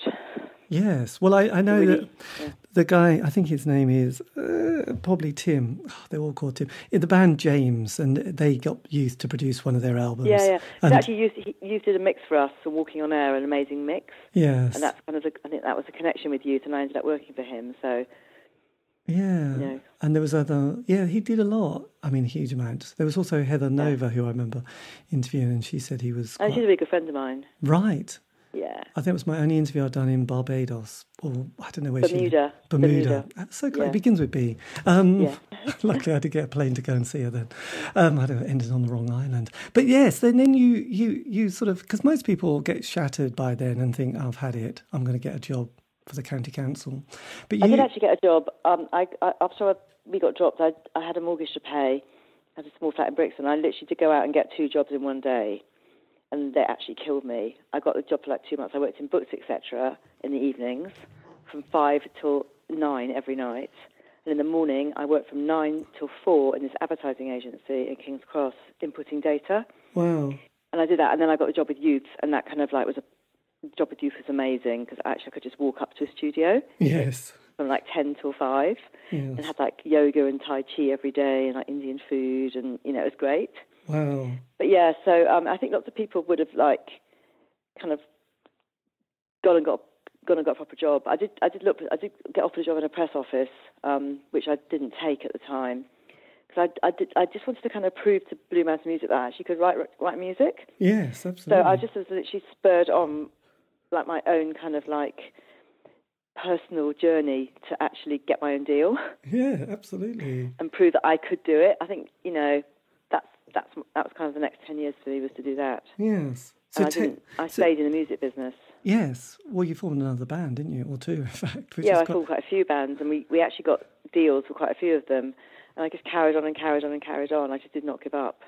[SPEAKER 2] Yes. Well, I, I know
[SPEAKER 3] Really?
[SPEAKER 2] that
[SPEAKER 3] Yeah.
[SPEAKER 2] the guy, I think his name is uh, probably Tim. Oh, they're all called Tim. In the band James, and they got Youth to produce one of their albums.
[SPEAKER 3] Yeah, yeah. He
[SPEAKER 2] And,
[SPEAKER 3] actually used, he used did a mix for us, so Walking on Air, an amazing mix.
[SPEAKER 2] yes.
[SPEAKER 3] And that's kind of, the, I think that was a connection with youth, and I ended up working for him. So,
[SPEAKER 2] yeah. And there was other, yeah, he did a lot. I mean, huge amounts. There was also Heather Nova, who I remember interviewing, and she said he was
[SPEAKER 3] and
[SPEAKER 2] quite-
[SPEAKER 3] she's a really good friend of mine.
[SPEAKER 2] right.
[SPEAKER 3] Yeah.
[SPEAKER 2] I think it was my only interview I'd done in Barbados, or I don't know where she.
[SPEAKER 3] Bermuda.
[SPEAKER 2] Bermuda.
[SPEAKER 3] Bermuda.
[SPEAKER 2] That's so great.
[SPEAKER 3] Yeah.
[SPEAKER 2] It begins with B. Um,
[SPEAKER 3] Yeah.
[SPEAKER 2] luckily, I had to get a plane to go and see her then. Um, I'd have ended on the wrong island. But yes, then, then you, you, you sort of, because most people get shattered by then and think, I've had it, I'm going to get a job for the county council. But you,
[SPEAKER 3] I did actually get a job. Um, I, I, after I, we got dropped, I, I had a mortgage to pay. I had a small flat in Brixton. I literally did go out and get two jobs in one day, and they actually killed me. I got the job for like two months. I worked in books, etc., in the evenings, from five till nine every night. And in the morning, I worked from nine till four in this advertising agency in King's Cross, inputting data.
[SPEAKER 2] wow.
[SPEAKER 3] And I did that, and then I got a job with youths, and that kind of like was a the job with youth was amazing because actually I could just walk up to a studio
[SPEAKER 2] Yes.
[SPEAKER 3] from like 10 till 5 and
[SPEAKER 2] Yes.
[SPEAKER 3] had like yoga and Tai Chi every day and like Indian food and, you know, it was great.
[SPEAKER 2] Wow.
[SPEAKER 3] But yeah, so um, I think lots of people would have like kind of gone and got gone and got a proper job. I did I did look I did get offered a job in a press office, um, which I didn't take at the time. Because I, I, did, I just wanted to kind of prove to Blue Mountain Music that I actually could write write music.
[SPEAKER 2] Yes, absolutely. So.
[SPEAKER 3] I just was literally spurred on, like my own kind of like personal journey to actually get my own deal
[SPEAKER 2] Yeah, absolutely.
[SPEAKER 3] and prove that I could do it. I think you know that's that's that was kind of the next ten years for me was to do that.
[SPEAKER 2] Yes. So
[SPEAKER 3] and I. I
[SPEAKER 2] so-
[SPEAKER 3] stayed in the music business.
[SPEAKER 2] yes. Well, you formed another band, didn't you? Or two, in fact.
[SPEAKER 3] Yeah, I
[SPEAKER 2] quite-
[SPEAKER 3] formed quite a few bands, and we we actually got deals for quite a few of them. And I just carried on and carried on and carried on. I just did not give up.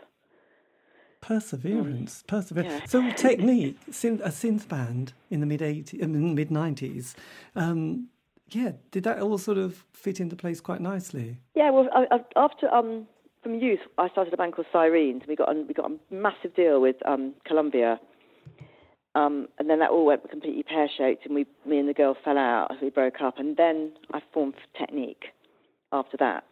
[SPEAKER 2] Perseverance, perseverance.
[SPEAKER 3] Mm. yeah.
[SPEAKER 2] So technique, synth, a synth band in the mid eighties, mid nineties. Um, yeah, did that all sort of fit into place quite nicely?
[SPEAKER 3] Yeah, well, I, I, after um, from youth, I started a band called Sirens. We got a, we got a massive deal with um, Columbia, um, and then that all went completely pear shaped, and we, me and the girl fell out as we broke up. And then I formed Technique after that,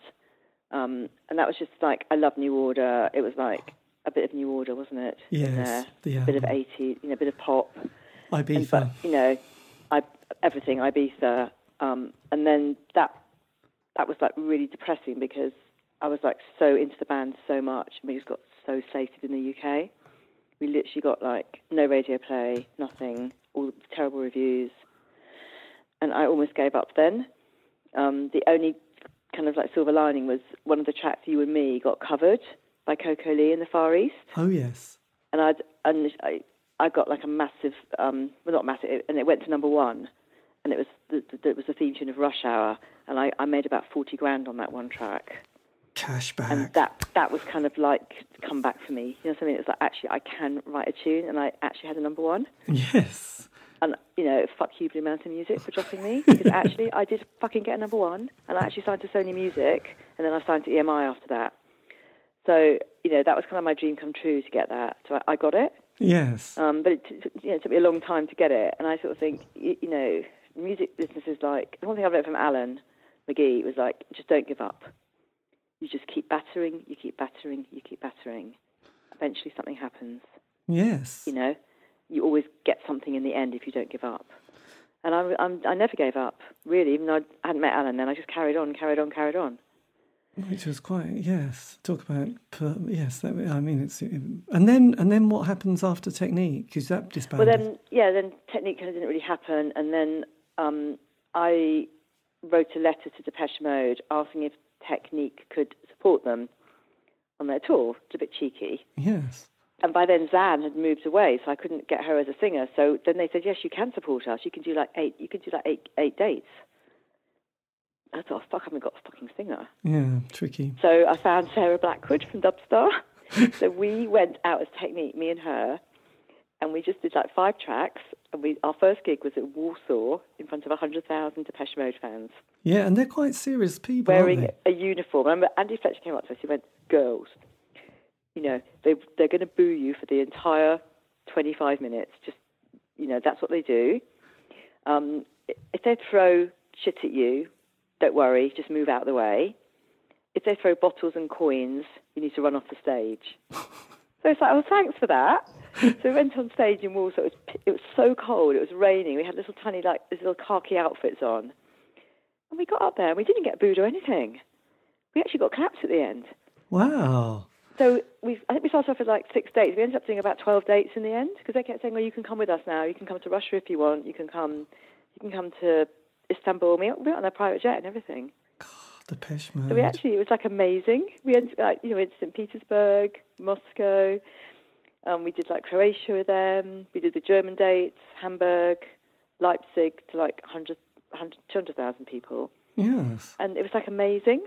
[SPEAKER 3] um, and that was just like I love New Order. It was like a bit of New Order, wasn't it?
[SPEAKER 2] Yes, the
[SPEAKER 3] a bit of
[SPEAKER 2] album.
[SPEAKER 3] eighties, you know, a bit of pop and,
[SPEAKER 2] Ibiza.
[SPEAKER 3] but you know, I everything Ibiza, um, and then that that was like really depressing because I was like so into the band so much, and we just got so slated in the UK. We literally got like no radio play, nothing, all the terrible reviews, and I almost gave up then. Um, the only kind of like silver lining was one of the tracks, "You and Me," got covered by Coco Lee in the Far East
[SPEAKER 2] oh yes.
[SPEAKER 3] and I'd and I I got like a massive um well not massive and it went to number one and it was the, the, it was the theme tune of Rush Hour and I, I made about forty grand on that one track
[SPEAKER 2] Cashback.
[SPEAKER 3] and that that was kind of like come back for me. You know something? It's like actually I can write a tune, and I actually had a number one.
[SPEAKER 2] yes.
[SPEAKER 3] And you know, fuck you, Blue Mountain Music, for dropping me because actually I did fucking get a number one, and I actually signed to Sony Music, and then I signed to EMI after that. So you know that was kind of my dream come true to get that. So I, I got it,
[SPEAKER 2] Yes.
[SPEAKER 3] um, but it, t- you know, it took me a long time to get it. And I sort of think, you, you know, music business is like the one thing I learned from Alan McGee was like, just don't give up. You just keep battering, you keep battering, you keep battering. Eventually, something happens.
[SPEAKER 2] yes.
[SPEAKER 3] You know, you always get something in the end if you don't give up. And I, I'm, I never gave up, really. Even though I hadn't met Alan then, I just carried on, carried on, carried on.
[SPEAKER 2] Which was quite yes. Talk about per, yes. That, I mean, it's and then and then what happens after Technique? Is that disbanded?
[SPEAKER 3] Well, then, yeah, then Technique kind of didn't really happen, and then um, I wrote a letter to Depeche Mode asking if Technique could support them on their tour. It's a bit cheeky.
[SPEAKER 2] yes.
[SPEAKER 3] And by then, Zan had moved away, so I couldn't get her as a singer. So then they said, "Yes, you can support us. You can do like eight. You can do like eight eight dates." I thought, "Fuck, I haven't got a fucking singer."
[SPEAKER 2] Yeah. Tricky.
[SPEAKER 3] So I found Sarah Blackwood from Dubstar. so we went out as Technique, me and her, and we just did like five tracks. And we our first gig was at Warsaw in front of 100,000 Depeche Mode fans
[SPEAKER 2] Yeah, and they're quite serious people.
[SPEAKER 3] wearing a uniform. I remember Andy Fletcher came up to us. He went, "Girls, you know they they're going to boo you for the entire 25 minutes. Just you know that's what they do. Um, if they throw shit at you, don't worry. Just move out of the way. If they throw bottles and coins, you need to run off the stage." so it's like, "Oh, thanks for that." so we went on stage in Warsaw. It was, it was so cold. It was raining. We had little tiny like these little khaki outfits on. And we got up there and we didn't get booed or anything. We actually got claps at the end.
[SPEAKER 2] Wow.
[SPEAKER 3] So we, I think we started off with like six dates. We ended up doing about 12 dates in the end because they kept saying, well, you can come with us now. You can come to Russia if you want. You can come, you can come to Istanbul. We we went on a private jet and everything.
[SPEAKER 2] God, Depeche
[SPEAKER 3] So we actually, it was like amazing. We went, like, you know, in St. Petersburg, Moscow. Um, we did like Croatia with them. We did the German dates, Hamburg, Leipzig to like 100, 100 200,000 people.
[SPEAKER 2] Yes.
[SPEAKER 3] And it was like amazing.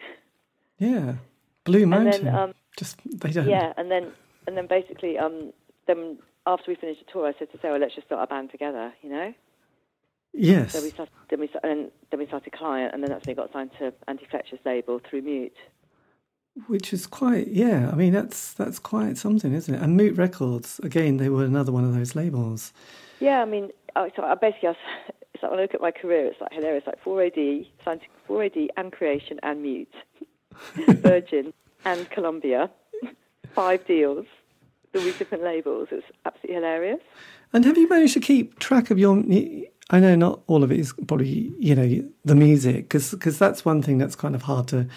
[SPEAKER 2] Yeah. Blue
[SPEAKER 3] And
[SPEAKER 2] Mountain.
[SPEAKER 3] then, um,
[SPEAKER 2] Just they don't.
[SPEAKER 3] Yeah, and then and then basically, um, then after we finished the tour, I said to Sarah, "Let's just start a band together," you know.
[SPEAKER 2] Yes.
[SPEAKER 3] So we started, then we started, and then we started Client, and then that's when we got signed to Andy Fletcher's label through Mute.
[SPEAKER 2] Which is quite, yeah. I mean, that's that's quite something, isn't it? And Mute Records, again, they were another one of those labels.
[SPEAKER 3] Yeah, I mean, I, so I basically, I was, it's like when I look at my career, it's like hilarious. Like 4AD, signed to 4AD and Creation and Mute, Virgin and Columbia, five deals, all these different labels. It's absolutely hilarious.
[SPEAKER 2] And have you managed to keep track of your? I know not all of it is probably you know the music because because that's one thing that's kind of hard to.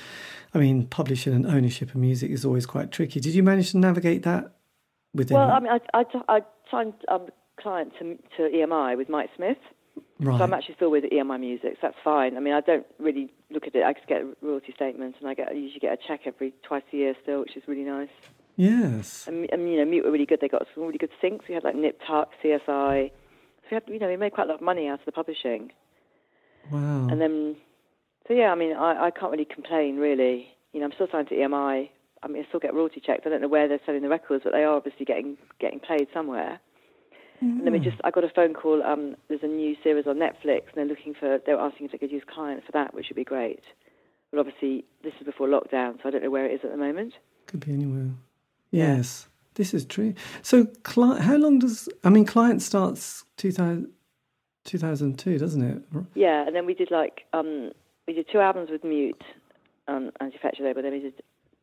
[SPEAKER 2] I mean, publishing and ownership of music is always quite tricky. Did you manage to navigate that within?
[SPEAKER 3] Well, I mean, I, I, I signed um, client to, to EMI with Mike Smith.
[SPEAKER 2] right.
[SPEAKER 3] So I'm actually still with EMI Music, so that's fine. I mean, I don't really look at it. I just get a royalty statement, and I get I usually get a check every twice a year still, which is really nice.
[SPEAKER 2] yes.
[SPEAKER 3] And, and you know, Mute were really good. They got some really good syncs. We had like Nip Tuck, CSI. We had, you know, we made quite a lot of money out of the publishing.
[SPEAKER 2] Wow.
[SPEAKER 3] And then, so yeah, I mean, I, I can't really complain really. You know, I'm still signed to EMI. I mean, I still get royalty checks. I don't know where they're selling the records, but they are obviously getting getting played somewhere. And then we just, I got a phone call. Um, there's a new series on Netflix, and they're looking for, they were asking if they could use clients for that, which would be great. But obviously, this is before lockdown, so I don't know where it is at the moment.
[SPEAKER 2] Could be anywhere. Yes, this is true. So, cli- how long does I mean? Client starts 2000, 2002, doesn't it?
[SPEAKER 3] Yeah, and then we did like, um, we did two albums with Mute, um, Andy Fletcher Label, then we did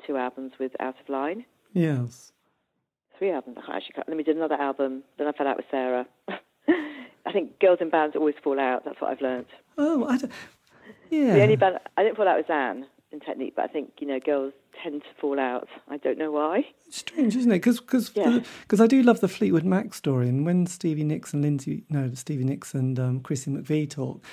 [SPEAKER 3] two albums with Out of Line.
[SPEAKER 2] Yes.
[SPEAKER 3] Three albums, I can't actually, can't- then we did another album, then I fell out with Sarah. I think girls in bands always fall out, that's what I've learned.
[SPEAKER 2] Oh, I don't, yeah.
[SPEAKER 3] The only band, I didn't fall out with Anne in Technique, but I think, you know, girls tend to fall out. I don't know why.
[SPEAKER 2] It's Strange, isn't it? Because
[SPEAKER 3] Yeah.
[SPEAKER 2] I do love the Fleetwood Mac story, and when Stevie Nicks and Lindsey, no, Stevie Nicks and um, Chrissy McVie talk,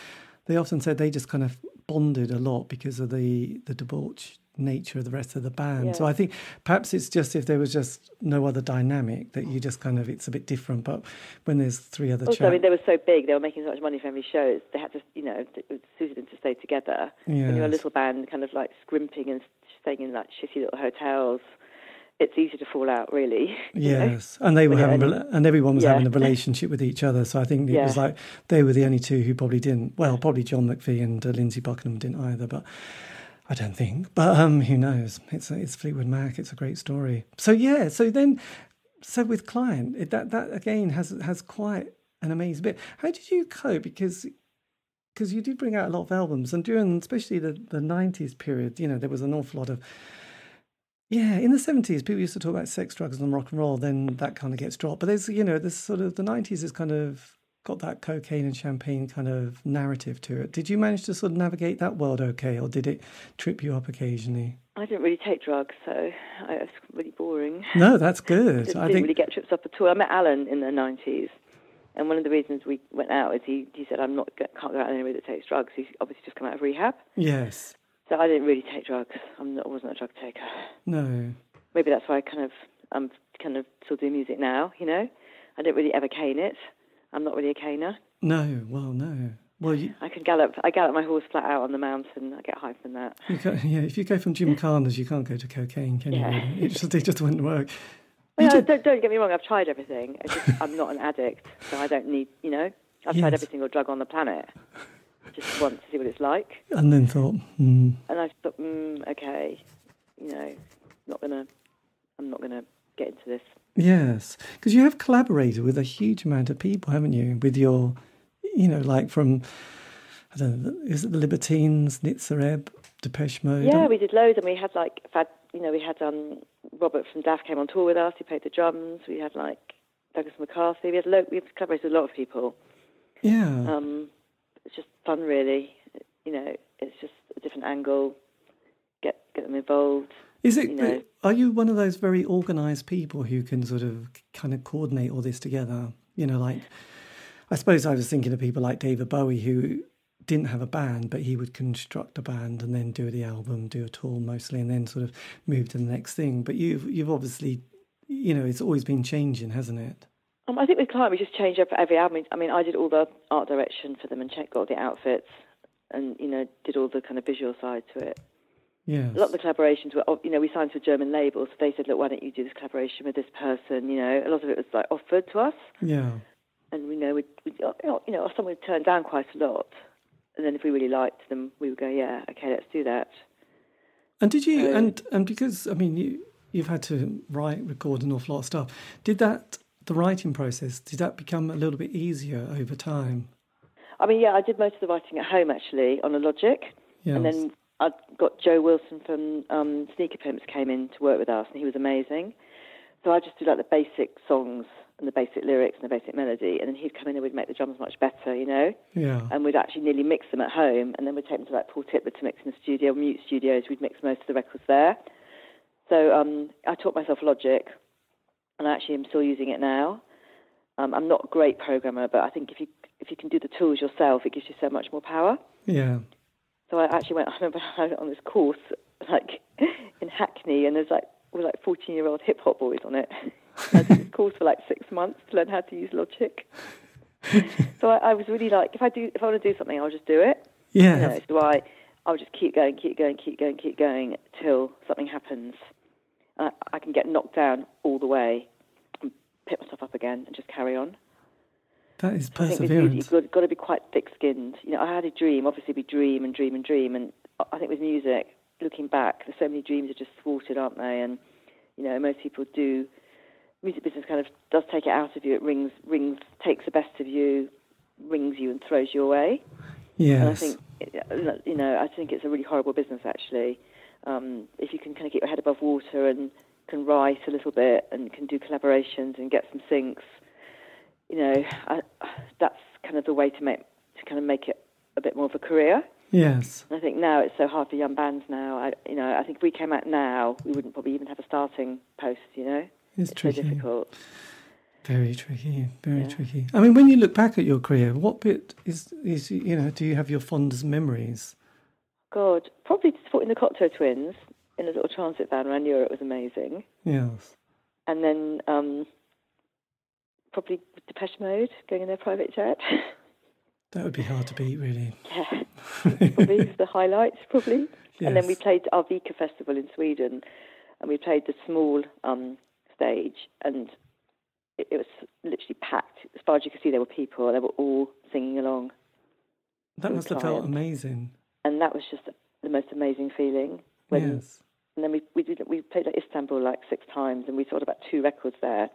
[SPEAKER 2] they often said they just kind of bonded a lot because of the the debauch nature of the rest of the band. So I think perhaps it's just if there was just no other dynamic that you just kind of it's a bit different. But when there's three other
[SPEAKER 3] Also, I mean, they were so big; they were making so much money for every show. They had to, you know, it suited them to stay together. When you're a little band, kind of like scrimping and staying in like shitty little hotels, it's easy to fall out, really. you know?
[SPEAKER 2] Yes, and they were having, and everyone was
[SPEAKER 3] Yeah.
[SPEAKER 2] having a relationship with each other. So I think it was like they were the only two who probably didn't. Well, probably John McVie and uh, Lindsey Buckingham didn't either, but I don't think. But um, who knows? It's it's Fleetwood Mac. It's a great story. So yeah. So then, so with Client, it, that that again has has quite an amazing bit. How did you cope? Because because you did bring out a lot of albums, and during especially the the nineties period, you know, there was an awful lot of yeah, in the seventies, people used to talk about sex, drugs, and rock and roll. Then that kind of gets dropped. But there's, you know, this sort of the nineties is kind of got that cocaine and champagne kind of narrative to it. Did you manage to sort of navigate that world okay, or did it trip you up occasionally?
[SPEAKER 3] I didn't really take drugs, so I, it's really boring.
[SPEAKER 2] No, that's good.
[SPEAKER 3] didn't,
[SPEAKER 2] I
[SPEAKER 3] didn't
[SPEAKER 2] think
[SPEAKER 3] really get trips up at all. I met Alan in the nineties, and one of the reasons we went out is he he said I'm not can't go out anywhere that takes drugs. He's obviously just come out of rehab,
[SPEAKER 2] yes,
[SPEAKER 3] so I didn't really take drugs. I'm not, I wasn't a drug taker.
[SPEAKER 2] no,
[SPEAKER 3] Maybe that's why I kind of I'm kind of still doing music now. You know, I don't really ever cane it. I'm not really a caner.
[SPEAKER 2] no. Well, no. Well, you,
[SPEAKER 3] I can gallop. I gallop my horse flat out on the mountain. I get high from that.
[SPEAKER 2] yeah. If you go from Jim Carnes, you can't go to cocaine, can
[SPEAKER 3] Yeah.
[SPEAKER 2] you? Really? It just it just wouldn't work.
[SPEAKER 3] Well, don't, don't get me wrong. I've tried everything. Just, I'm not an addict, so I don't need. You know, I've
[SPEAKER 2] Yes.
[SPEAKER 3] tried every single drug on the planet, just once to see what it's like,
[SPEAKER 2] and then thought, hmm.
[SPEAKER 3] and I thought, mm, okay, you know, not gonna. I'm not gonna get into this.
[SPEAKER 2] Yes, because you have collaborated with a huge amount of people, haven't you? With your, you know, like from, I don't know, is it the Libertines, Nitzer Ebb, Depeche Mode?
[SPEAKER 3] Yeah, we did loads, and we had like, had, you know, we had um, Robert from DAF came on tour with us. He played the drums. We had like Douglas McCarthy. We had lo- we collaborated with a lot of people.
[SPEAKER 2] yeah.
[SPEAKER 3] Um, it's just fun, really. You know, it's just a different angle. Get get them involved.
[SPEAKER 2] is it?
[SPEAKER 3] you know.
[SPEAKER 2] Are you one of those very organised people who can sort of kind of coordinate all this together? You know, like I suppose I was thinking of people like David Bowie who didn't have a band, but he would construct a band and then do the album, do a tour mostly, and then sort of move to the next thing. But you've you've obviously, you know, it's always been changing, hasn't it?
[SPEAKER 3] Um, I think with Client, we just change up every album. I mean, I did all the art direction for them and checked all the outfits, and you know, did all the kind of visual side to it.
[SPEAKER 2] Yes.
[SPEAKER 3] A lot of the collaborations were, you know, we signed to a German label, so they said, look, why don't you do this collaboration with this person? You know, a lot of it was like offered to us,
[SPEAKER 2] Yeah.
[SPEAKER 3] and we know we, you know, some would turn down quite a lot, and then if we really liked them, we would go, yeah, okay, let's do that.
[SPEAKER 2] And did you
[SPEAKER 3] So-
[SPEAKER 2] and and because I mean you you've had to write, record an awful lot of stuff. Did that the writing process did that become a little bit easier over time?
[SPEAKER 3] I mean, yeah, I did most of the writing at home actually on a Logic,
[SPEAKER 2] Yes.
[SPEAKER 3] and then I got Joe Wilson from um, Sneaker Pimps came in to work with us, and he was amazing. So I just do like the basic songs and the basic lyrics and the basic melody, and then he'd come in and we'd make the drums much better, you know.
[SPEAKER 2] yeah.
[SPEAKER 3] And we'd actually nearly mix them at home, and then we'd take them to like Paul Tipler to mix in the studio, Mute Studios. We'd mix most of the records there. So um, I taught myself Logic, and I actually am still using it now. Um, I'm not a great programmer, but I think if you if you can do the tools yourself, it gives you so much more power.
[SPEAKER 2] yeah.
[SPEAKER 3] So I actually went. I remember I went on this course like in Hackney, and there's like with like 14 year old hip hop boys on it. I did course for like six months to learn how to use Logic. so I, I was really like, if I do, if I want to do something, I'll just do it.
[SPEAKER 2] Yeah.
[SPEAKER 3] You know, so I, I'll just keep going, keep going, keep going, keep going till something happens. And I, I can get knocked down all the way and pick myself up again and just carry on.
[SPEAKER 2] That is
[SPEAKER 3] think music,
[SPEAKER 2] perseverance.
[SPEAKER 3] you've got, got to be quite thick-skinned. You know, I had a dream. Obviously, we dream and dream and dream, and I think with music, looking back, there's so many dreams are just thwarted, aren't they? And you know, most people do. Music business kind of does take it out of you. It rings, rings, takes the best of you, rings you, and throws you away.
[SPEAKER 2] Yes.
[SPEAKER 3] And I think, you know, I think it's a really horrible business actually. Um, if you can kind of keep your head above water and can write a little bit and can do collaborations and get some syncs, you know, I, that's kind of the way to make to kind of make it a bit more of a career.
[SPEAKER 2] Yes.
[SPEAKER 3] And I think now it's so hard for young bands now. I, you know, I think if we came out now, we wouldn't probably even have a starting post. You know,
[SPEAKER 2] It's,
[SPEAKER 3] it's so difficult.
[SPEAKER 2] Very tricky. Very
[SPEAKER 3] Yeah.
[SPEAKER 2] tricky. I mean, when you look back at your career, what bit is is you know? Do you have your fondest memories?
[SPEAKER 3] God, probably supporting the Cocteau Twins. in a little transit van around Europe was amazing.
[SPEAKER 2] Yes.
[SPEAKER 3] And then um, probably Depeche Mode going in their private jet.
[SPEAKER 2] That would be hard to beat, really.
[SPEAKER 3] yeah, probably the highlights, probably. And then we
[SPEAKER 2] played
[SPEAKER 3] played Arvika Festival in Sweden, and we played the small um, stage, and it, it was literally packed. As far as you could see, there were people. They were all singing along,
[SPEAKER 2] That must have felt amazing.
[SPEAKER 3] and that was just the most amazing feeling. When,
[SPEAKER 2] yes.
[SPEAKER 3] And then we we did we played like Istanbul like six times, and we sold about two records there.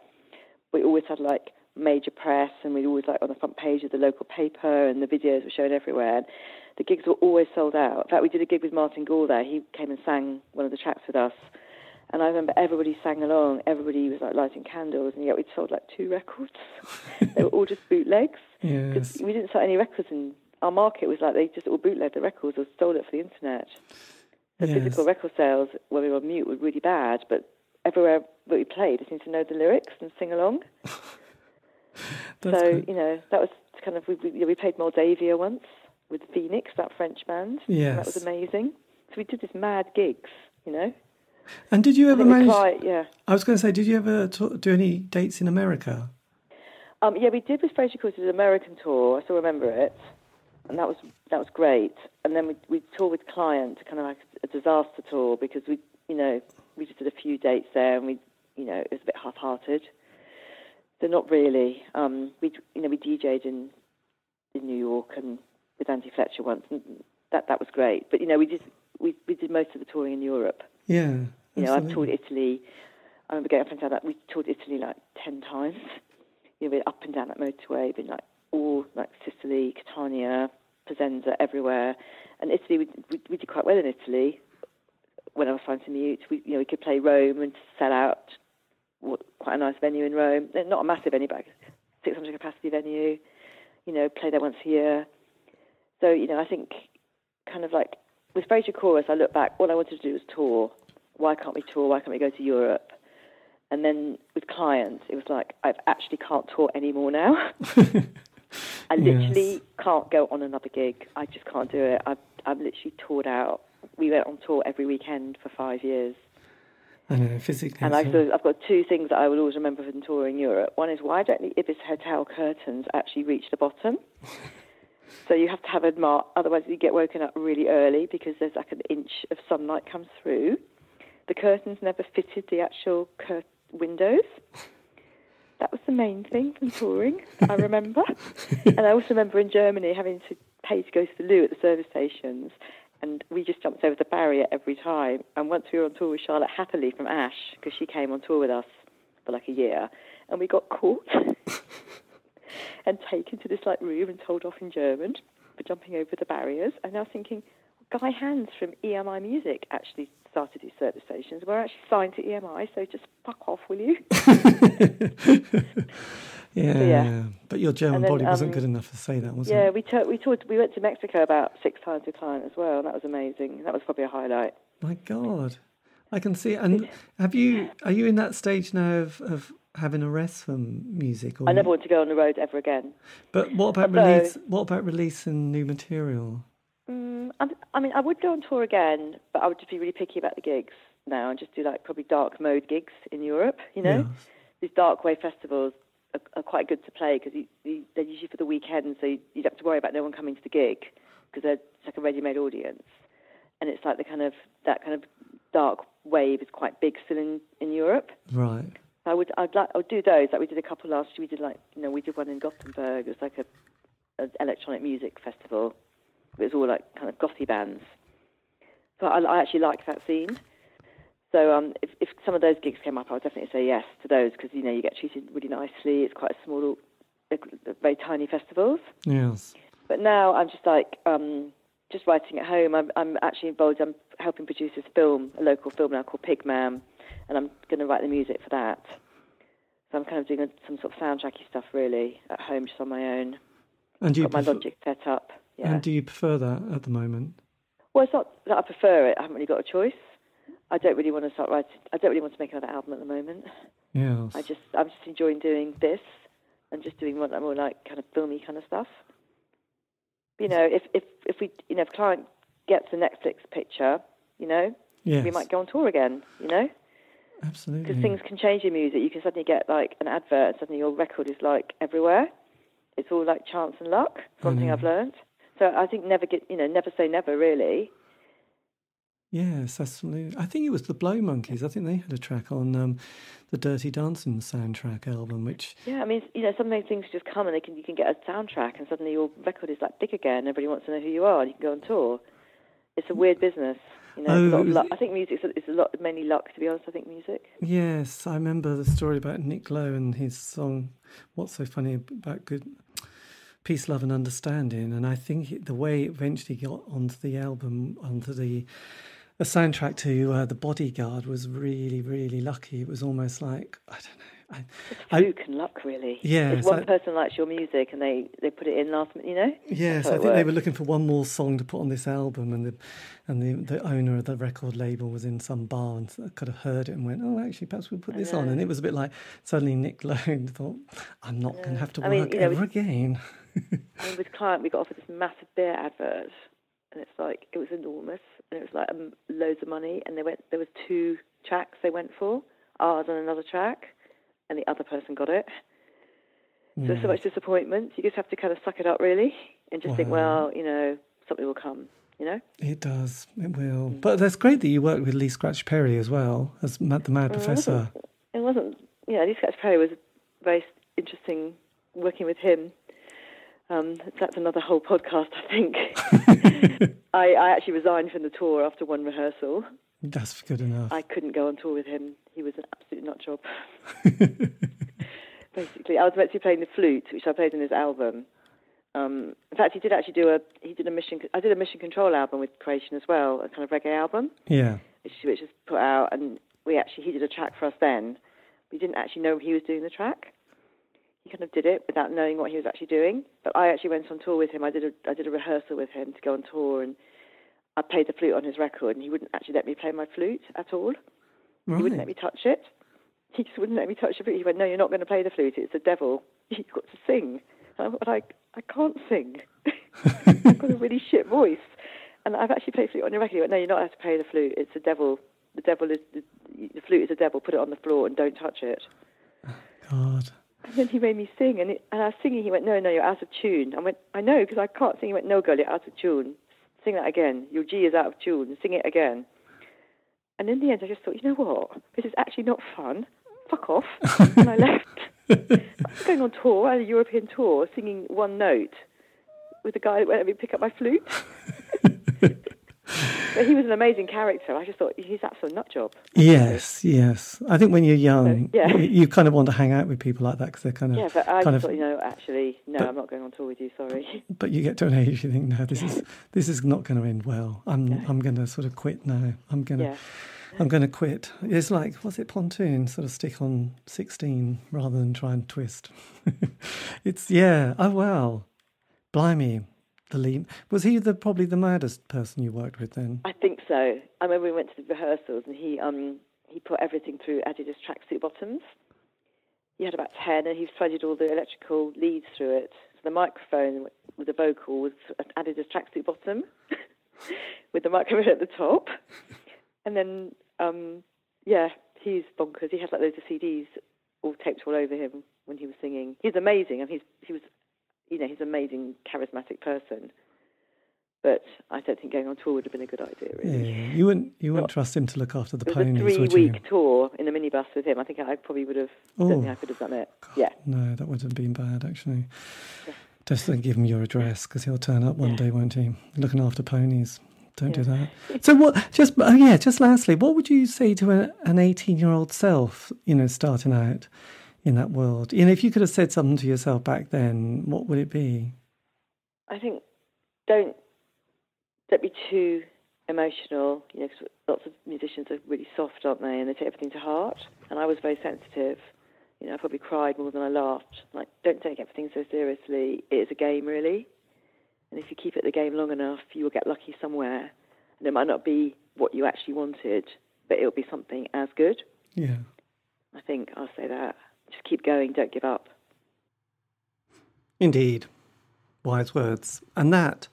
[SPEAKER 3] We always had like major press, and we always like on the front page of the local paper, and the videos were shown everywhere. And the gigs were always sold out. In fact, we did a gig with Martin Gore there. He came and sang one of the tracks with us, and I remember everybody sang along. Everybody was like lighting candles, and yet we'd sold like two records. they were all just bootlegs.
[SPEAKER 2] Yes.
[SPEAKER 3] we didn't sell any records in our market. Was like they just all bootlegged the records or stole it for the internet. The
[SPEAKER 2] Yes.
[SPEAKER 3] physical record sales when we were on mute were really bad, but everywhere that we played, they seemed to know the lyrics and sing along. So
[SPEAKER 2] good.
[SPEAKER 3] you know that was kind of we we, we played Moldavia once with Phoenix, that French band. and that was amazing. So we did this mad gigs, you know.
[SPEAKER 2] And did you ever manage?
[SPEAKER 3] tried- yeah.
[SPEAKER 2] I was going to say, did you ever t- do any dates in America?
[SPEAKER 3] Um, yeah, we did with Frazier Chorus's American tour. I still remember it, and that was that was great. And then we we toured with Client, kind of like a disaster tour because we you know we just did a few dates there, and we you know it was a bit half-hearted. So not really. Um, we you know we DJ'd in in New York and with Andy Fletcher once, and that that was great. But you know we did we we did most of the touring in Europe.
[SPEAKER 2] Yeah.
[SPEAKER 3] You know, I've toured Italy. I remember going up and down that. We toured Italy like ten times. You know, we're up and down that motorway, been like all like Sicily, Catania, Piacenza, everywhere. And Italy, we, we, we did quite well in Italy. When I was trying to mute, we you know we could play Rome and sell out what, quite a nice venue in Rome. Not a massive venue, but 600 capacity venue. You know, play there once a year. So you know, I think kind of like with Frazier Chorus, I look back. All I wanted to do was tour. Why can't we tour? Why can't we go to Europe? And then with clients, it was like I actually can't tour anymore now. I literally
[SPEAKER 2] Yes.
[SPEAKER 3] can't go on another gig. I just can't do it. I've, I'm literally toured out. We went on tour every weekend for five years.
[SPEAKER 2] I know, physically.
[SPEAKER 3] And I
[SPEAKER 2] all-
[SPEAKER 3] sort of, I've got two things that I will always remember from touring Europe. One is why don't the Ibis hotel curtains actually reach the bottom? so you have to have a mark, otherwise you get woken up really early because there's like an inch of sunlight comes through. The curtains never fitted the actual cur- windows. That was the main thing from touring, I remember. and I also remember in Germany having to pay to go to the loo at the service stations, and we just jumped over the barrier every time. And once we were on tour with Charlotte Hatherley from Ash, because she came on tour with us for like a year, and we got caught and taken to this like room and told off in German for jumping over the barriers. And I was thinking, Guy Hands from EMI Music actually started his service stations. We're actually signed to EMI, so just fuck off, will you?
[SPEAKER 2] yeah,
[SPEAKER 3] yeah.
[SPEAKER 2] But your German
[SPEAKER 3] then,
[SPEAKER 2] body wasn't
[SPEAKER 3] um,
[SPEAKER 2] good enough to say that, was
[SPEAKER 3] Yeah,
[SPEAKER 2] it?
[SPEAKER 3] we took we toured, we went to Mexico about six times with client as well, and that was amazing. That was probably a highlight.
[SPEAKER 2] My God, I can see. it. And have you? Are you in that stage now of, of having a rest from music? Or
[SPEAKER 3] I never want to go on the road ever again.
[SPEAKER 2] But what about release? What about releasing new material?
[SPEAKER 3] Mm, I, I mean, I would go on tour again, but I would just be really picky about the gigs now and just do like probably dark mode gigs in Europe. You know,
[SPEAKER 2] Yes.
[SPEAKER 3] these dark wave festivals are, are quite good to play because they're usually for the weekend, so you, you don't have to worry about no one coming to the gig because they're like a ready-made audience, and it's like the kind of that kind of dark wave is quite big still in in Europe.
[SPEAKER 2] Right.
[SPEAKER 3] I would I'd like I would do those. Like we did a couple last year. We did like you know we did one in Gothenburg. It was like a an electronic music festival. It was all like kind of gothy bands. So I, I actually like that scene. So um, if if some of those gigs came up, I would definitely say yes to those because you know you get treated really nicely. It's quite a small, very tiny festivals.
[SPEAKER 2] Yes.
[SPEAKER 3] But now I'm just like um, just writing at home. I'm, I'm actually involved. I'm helping produce this film, a local film now called Pigman, and I'm going to write the music for that. So I'm kind of doing some sort of soundtracky stuff really at home, just on my own.
[SPEAKER 2] And do you
[SPEAKER 3] Got my logic set up. Yeah.
[SPEAKER 2] and do you prefer that at the moment?
[SPEAKER 3] Well, it's not that I prefer it. I haven't really got a choice. I don't really want to start writing. I don't really want to make another album at the moment.
[SPEAKER 2] Yes.
[SPEAKER 3] I just, I'm just enjoying doing this and just doing more, more like kind of filmy kind of stuff. You know, if if if we, you know, if client gets the Netflix picture, you know,
[SPEAKER 2] Yes.
[SPEAKER 3] we might go on tour again. You know,
[SPEAKER 2] Absolutely.
[SPEAKER 3] because things can change in music. You can suddenly get like an advert, and suddenly your record is like everywhere. It's all like chance and luck. It's one thing. I've learned. So I think never get, you know, never say never. Really.
[SPEAKER 2] Yes, absolutely. I think it was the Blow Monkeys. I think they had a track on um, the Dirty Dancing soundtrack album, which
[SPEAKER 3] Yeah, I mean, you know, sometimes things just come and they can you can get a soundtrack, and suddenly your record is like big again. Everybody wants to know who you are, and you can go on tour. It's a weird business. You know, a
[SPEAKER 2] Oh,
[SPEAKER 3] of luck. I think music is a lot mainly luck. To be honest, I think music.
[SPEAKER 2] Yes, I remember the story about Nick Lowe and his song "What's So Funny About Good Peace, Love, and Understanding." And I think it, the way it eventually got onto the album, onto the the soundtrack to uh, the Bodyguard, was really, really lucky. It was almost like I don't know. I, I,
[SPEAKER 3] Fluke and luck, really.
[SPEAKER 2] Yeah,
[SPEAKER 3] if one
[SPEAKER 2] like-
[SPEAKER 3] person likes your music and they they put it in last minute, you know.
[SPEAKER 2] Yes, I think they were looking for one more song to put on this album, and the and the, the owner of the record label was in some bar and could have heard it and went, "Oh, actually, perhaps we'll put this on." And it was a bit like suddenly Nick Lowe thought, "I'm not going to have to
[SPEAKER 3] I
[SPEAKER 2] work
[SPEAKER 3] mean, you know,
[SPEAKER 2] ever
[SPEAKER 3] with-
[SPEAKER 2] again."
[SPEAKER 3] I mean, with client, we got offered this massive beer advert, and it's like it was enormous, and it was like um, loads of money. And they went. There was two tracks they went for, ours and another track, and the other person got it. So there's so much disappointment. You just have to kind of suck it up, really, and just think, well, you know, something will come. You know.
[SPEAKER 2] It does, it will.
[SPEAKER 3] Mm.
[SPEAKER 2] But that's great that you worked with Lee Scratch Perry as well as Mad, the
[SPEAKER 3] Mm,
[SPEAKER 2] Mad Professor.
[SPEAKER 3] It wasn't. You know, Lee Scratch Perry was very interesting working with him. Um, that's another whole podcast, I think. I, I actually resigned from the tour after one rehearsal.
[SPEAKER 2] That's good enough.
[SPEAKER 3] I couldn't go on tour with him. He was an absolute nut job. Basically, I was meant to be playing the flute, which I played in his album. Um, in fact, he did actually do a he did a mission. I did a Mission Control album with Creation as well, a kind of reggae album,
[SPEAKER 2] yeah,
[SPEAKER 3] which which is put out, and we actually he did a track for us then. We didn't actually know he was doing the track. He kind of did it without knowing what he was actually doing. But I actually went on tour with him. I did a I did a rehearsal with him to go on tour, and I played the flute on his record, and he wouldn't actually let me play my flute at all. He wouldn't let me touch it. He just wouldn't let me touch the flute. He went, "No, you're not going to play the flute. It's the devil. You've got to sing." And I went, "But I, I can't sing. I've got a really shit voice." And I've actually played flute on your record. He went, "No, you're not allowed to play the flute. It's the devil. The devil is the, the flute is the devil. Put it on the floor and don't touch it."
[SPEAKER 2] God.
[SPEAKER 3] And then he made me sing, and, it, and I was singing. He went, "No, no, you're out of tune." I went, "I know, because I can't sing." He went, "No, girl, you're out of tune. Sing that again. Your G is out of tune. Sing it again." And in the end, I just thought, you know what? This is actually not fun. Fuck off. and I left. I was going on tour, I had a European tour, singing one note with a guy that went let me pick up my flute. but he was an amazing character. I just thought he's absolute nut job.
[SPEAKER 2] Yes, yes. I think when you're young,
[SPEAKER 3] yeah.
[SPEAKER 2] you, kind of want to hang out with people like that because they're kind of,
[SPEAKER 3] Yeah, but I
[SPEAKER 2] kind
[SPEAKER 3] just
[SPEAKER 2] of
[SPEAKER 3] thought, you know, actually, no,
[SPEAKER 2] but-
[SPEAKER 3] I'm not going on tour with you. Sorry.
[SPEAKER 2] but you get to an age you think no this is this is not going to end well i'm i'm going to sort of quit now i'm going to
[SPEAKER 3] Yeah.
[SPEAKER 2] i'm going to quit it's like what's it pontoon sort of stick on 16 rather than try and twist it's yeah oh well, blimey the lead was he the probably the maddest person you worked with then
[SPEAKER 3] I think so. I remember we went to the rehearsals and he um he put everything through Adidas tracksuit bottoms. He had about ten and he threaded all the electrical leads through it. So the microphone with the vocal was an Adidas tracksuit bottom with the microphone at the top. And then um yeah, he's bonkers. He had like loads of CDs all taped all over him when he was singing. He's amazing and he's he was you know, he's an amazing charismatic person. But I don't think going on tour would have been a good idea, really.
[SPEAKER 2] yeah you wouldn't you wouldn't trust him to look after the
[SPEAKER 3] It was a
[SPEAKER 2] ponies would you
[SPEAKER 3] three-week tour in a minibus with him. I think I probably would have. Don't
[SPEAKER 2] Oh.
[SPEAKER 3] think I could have done it. Yeah,
[SPEAKER 2] no that would have been bad actually just don't give him your address because he'll turn up one
[SPEAKER 3] Yeah.
[SPEAKER 2] day won't he looking after ponies don't do that So what? Just oh yeah. Just lastly, what would you say to a, an eighteen-year-old self? You know, starting out in that world. You know, if you could have said something to yourself back then, what would it be?
[SPEAKER 3] I think don't don't be too emotional. You know, 'cause lots of musicians are really soft, aren't they? And they take everything to heart. And I was very sensitive. You know, I probably cried more than I laughed. Like, don't take everything so seriously. It is a game, really. And if you keep it the game long enough, you will get lucky somewhere. And it might not be what you actually wanted, but it'll be something as good.
[SPEAKER 2] Yeah.
[SPEAKER 3] I think I'll say that. Just keep going. Don't give up.
[SPEAKER 2] Indeed. Wise words. And that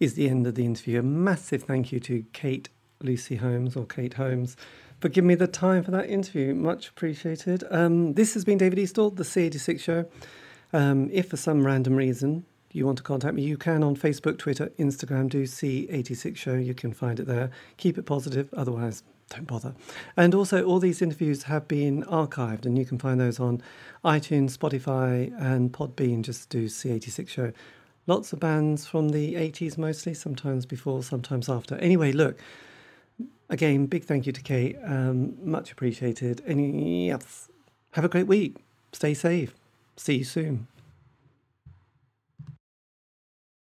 [SPEAKER 2] is the end of the interview. A massive thank you to Kate Lucy Holmes or Kate Holmes for giving me the time for that interview. Much appreciated. Um, this has been David Eastaugh, the C86 Show. Um, if for some random reason you want to contact me, you can on Facebook, Twitter, Instagram, do C86 Show. You can find it there. Keep it positive, otherwise, don't bother. And also, all these interviews have been archived, and you can find those on iTunes, Spotify, and Podbean. Just do C86 Show. Lots of bands from the 80s mostly, sometimes before, sometimes after. Anyway, look, again, big thank you to Kate. Um, much appreciated. And yes, have a great week. Stay safe. See you soon.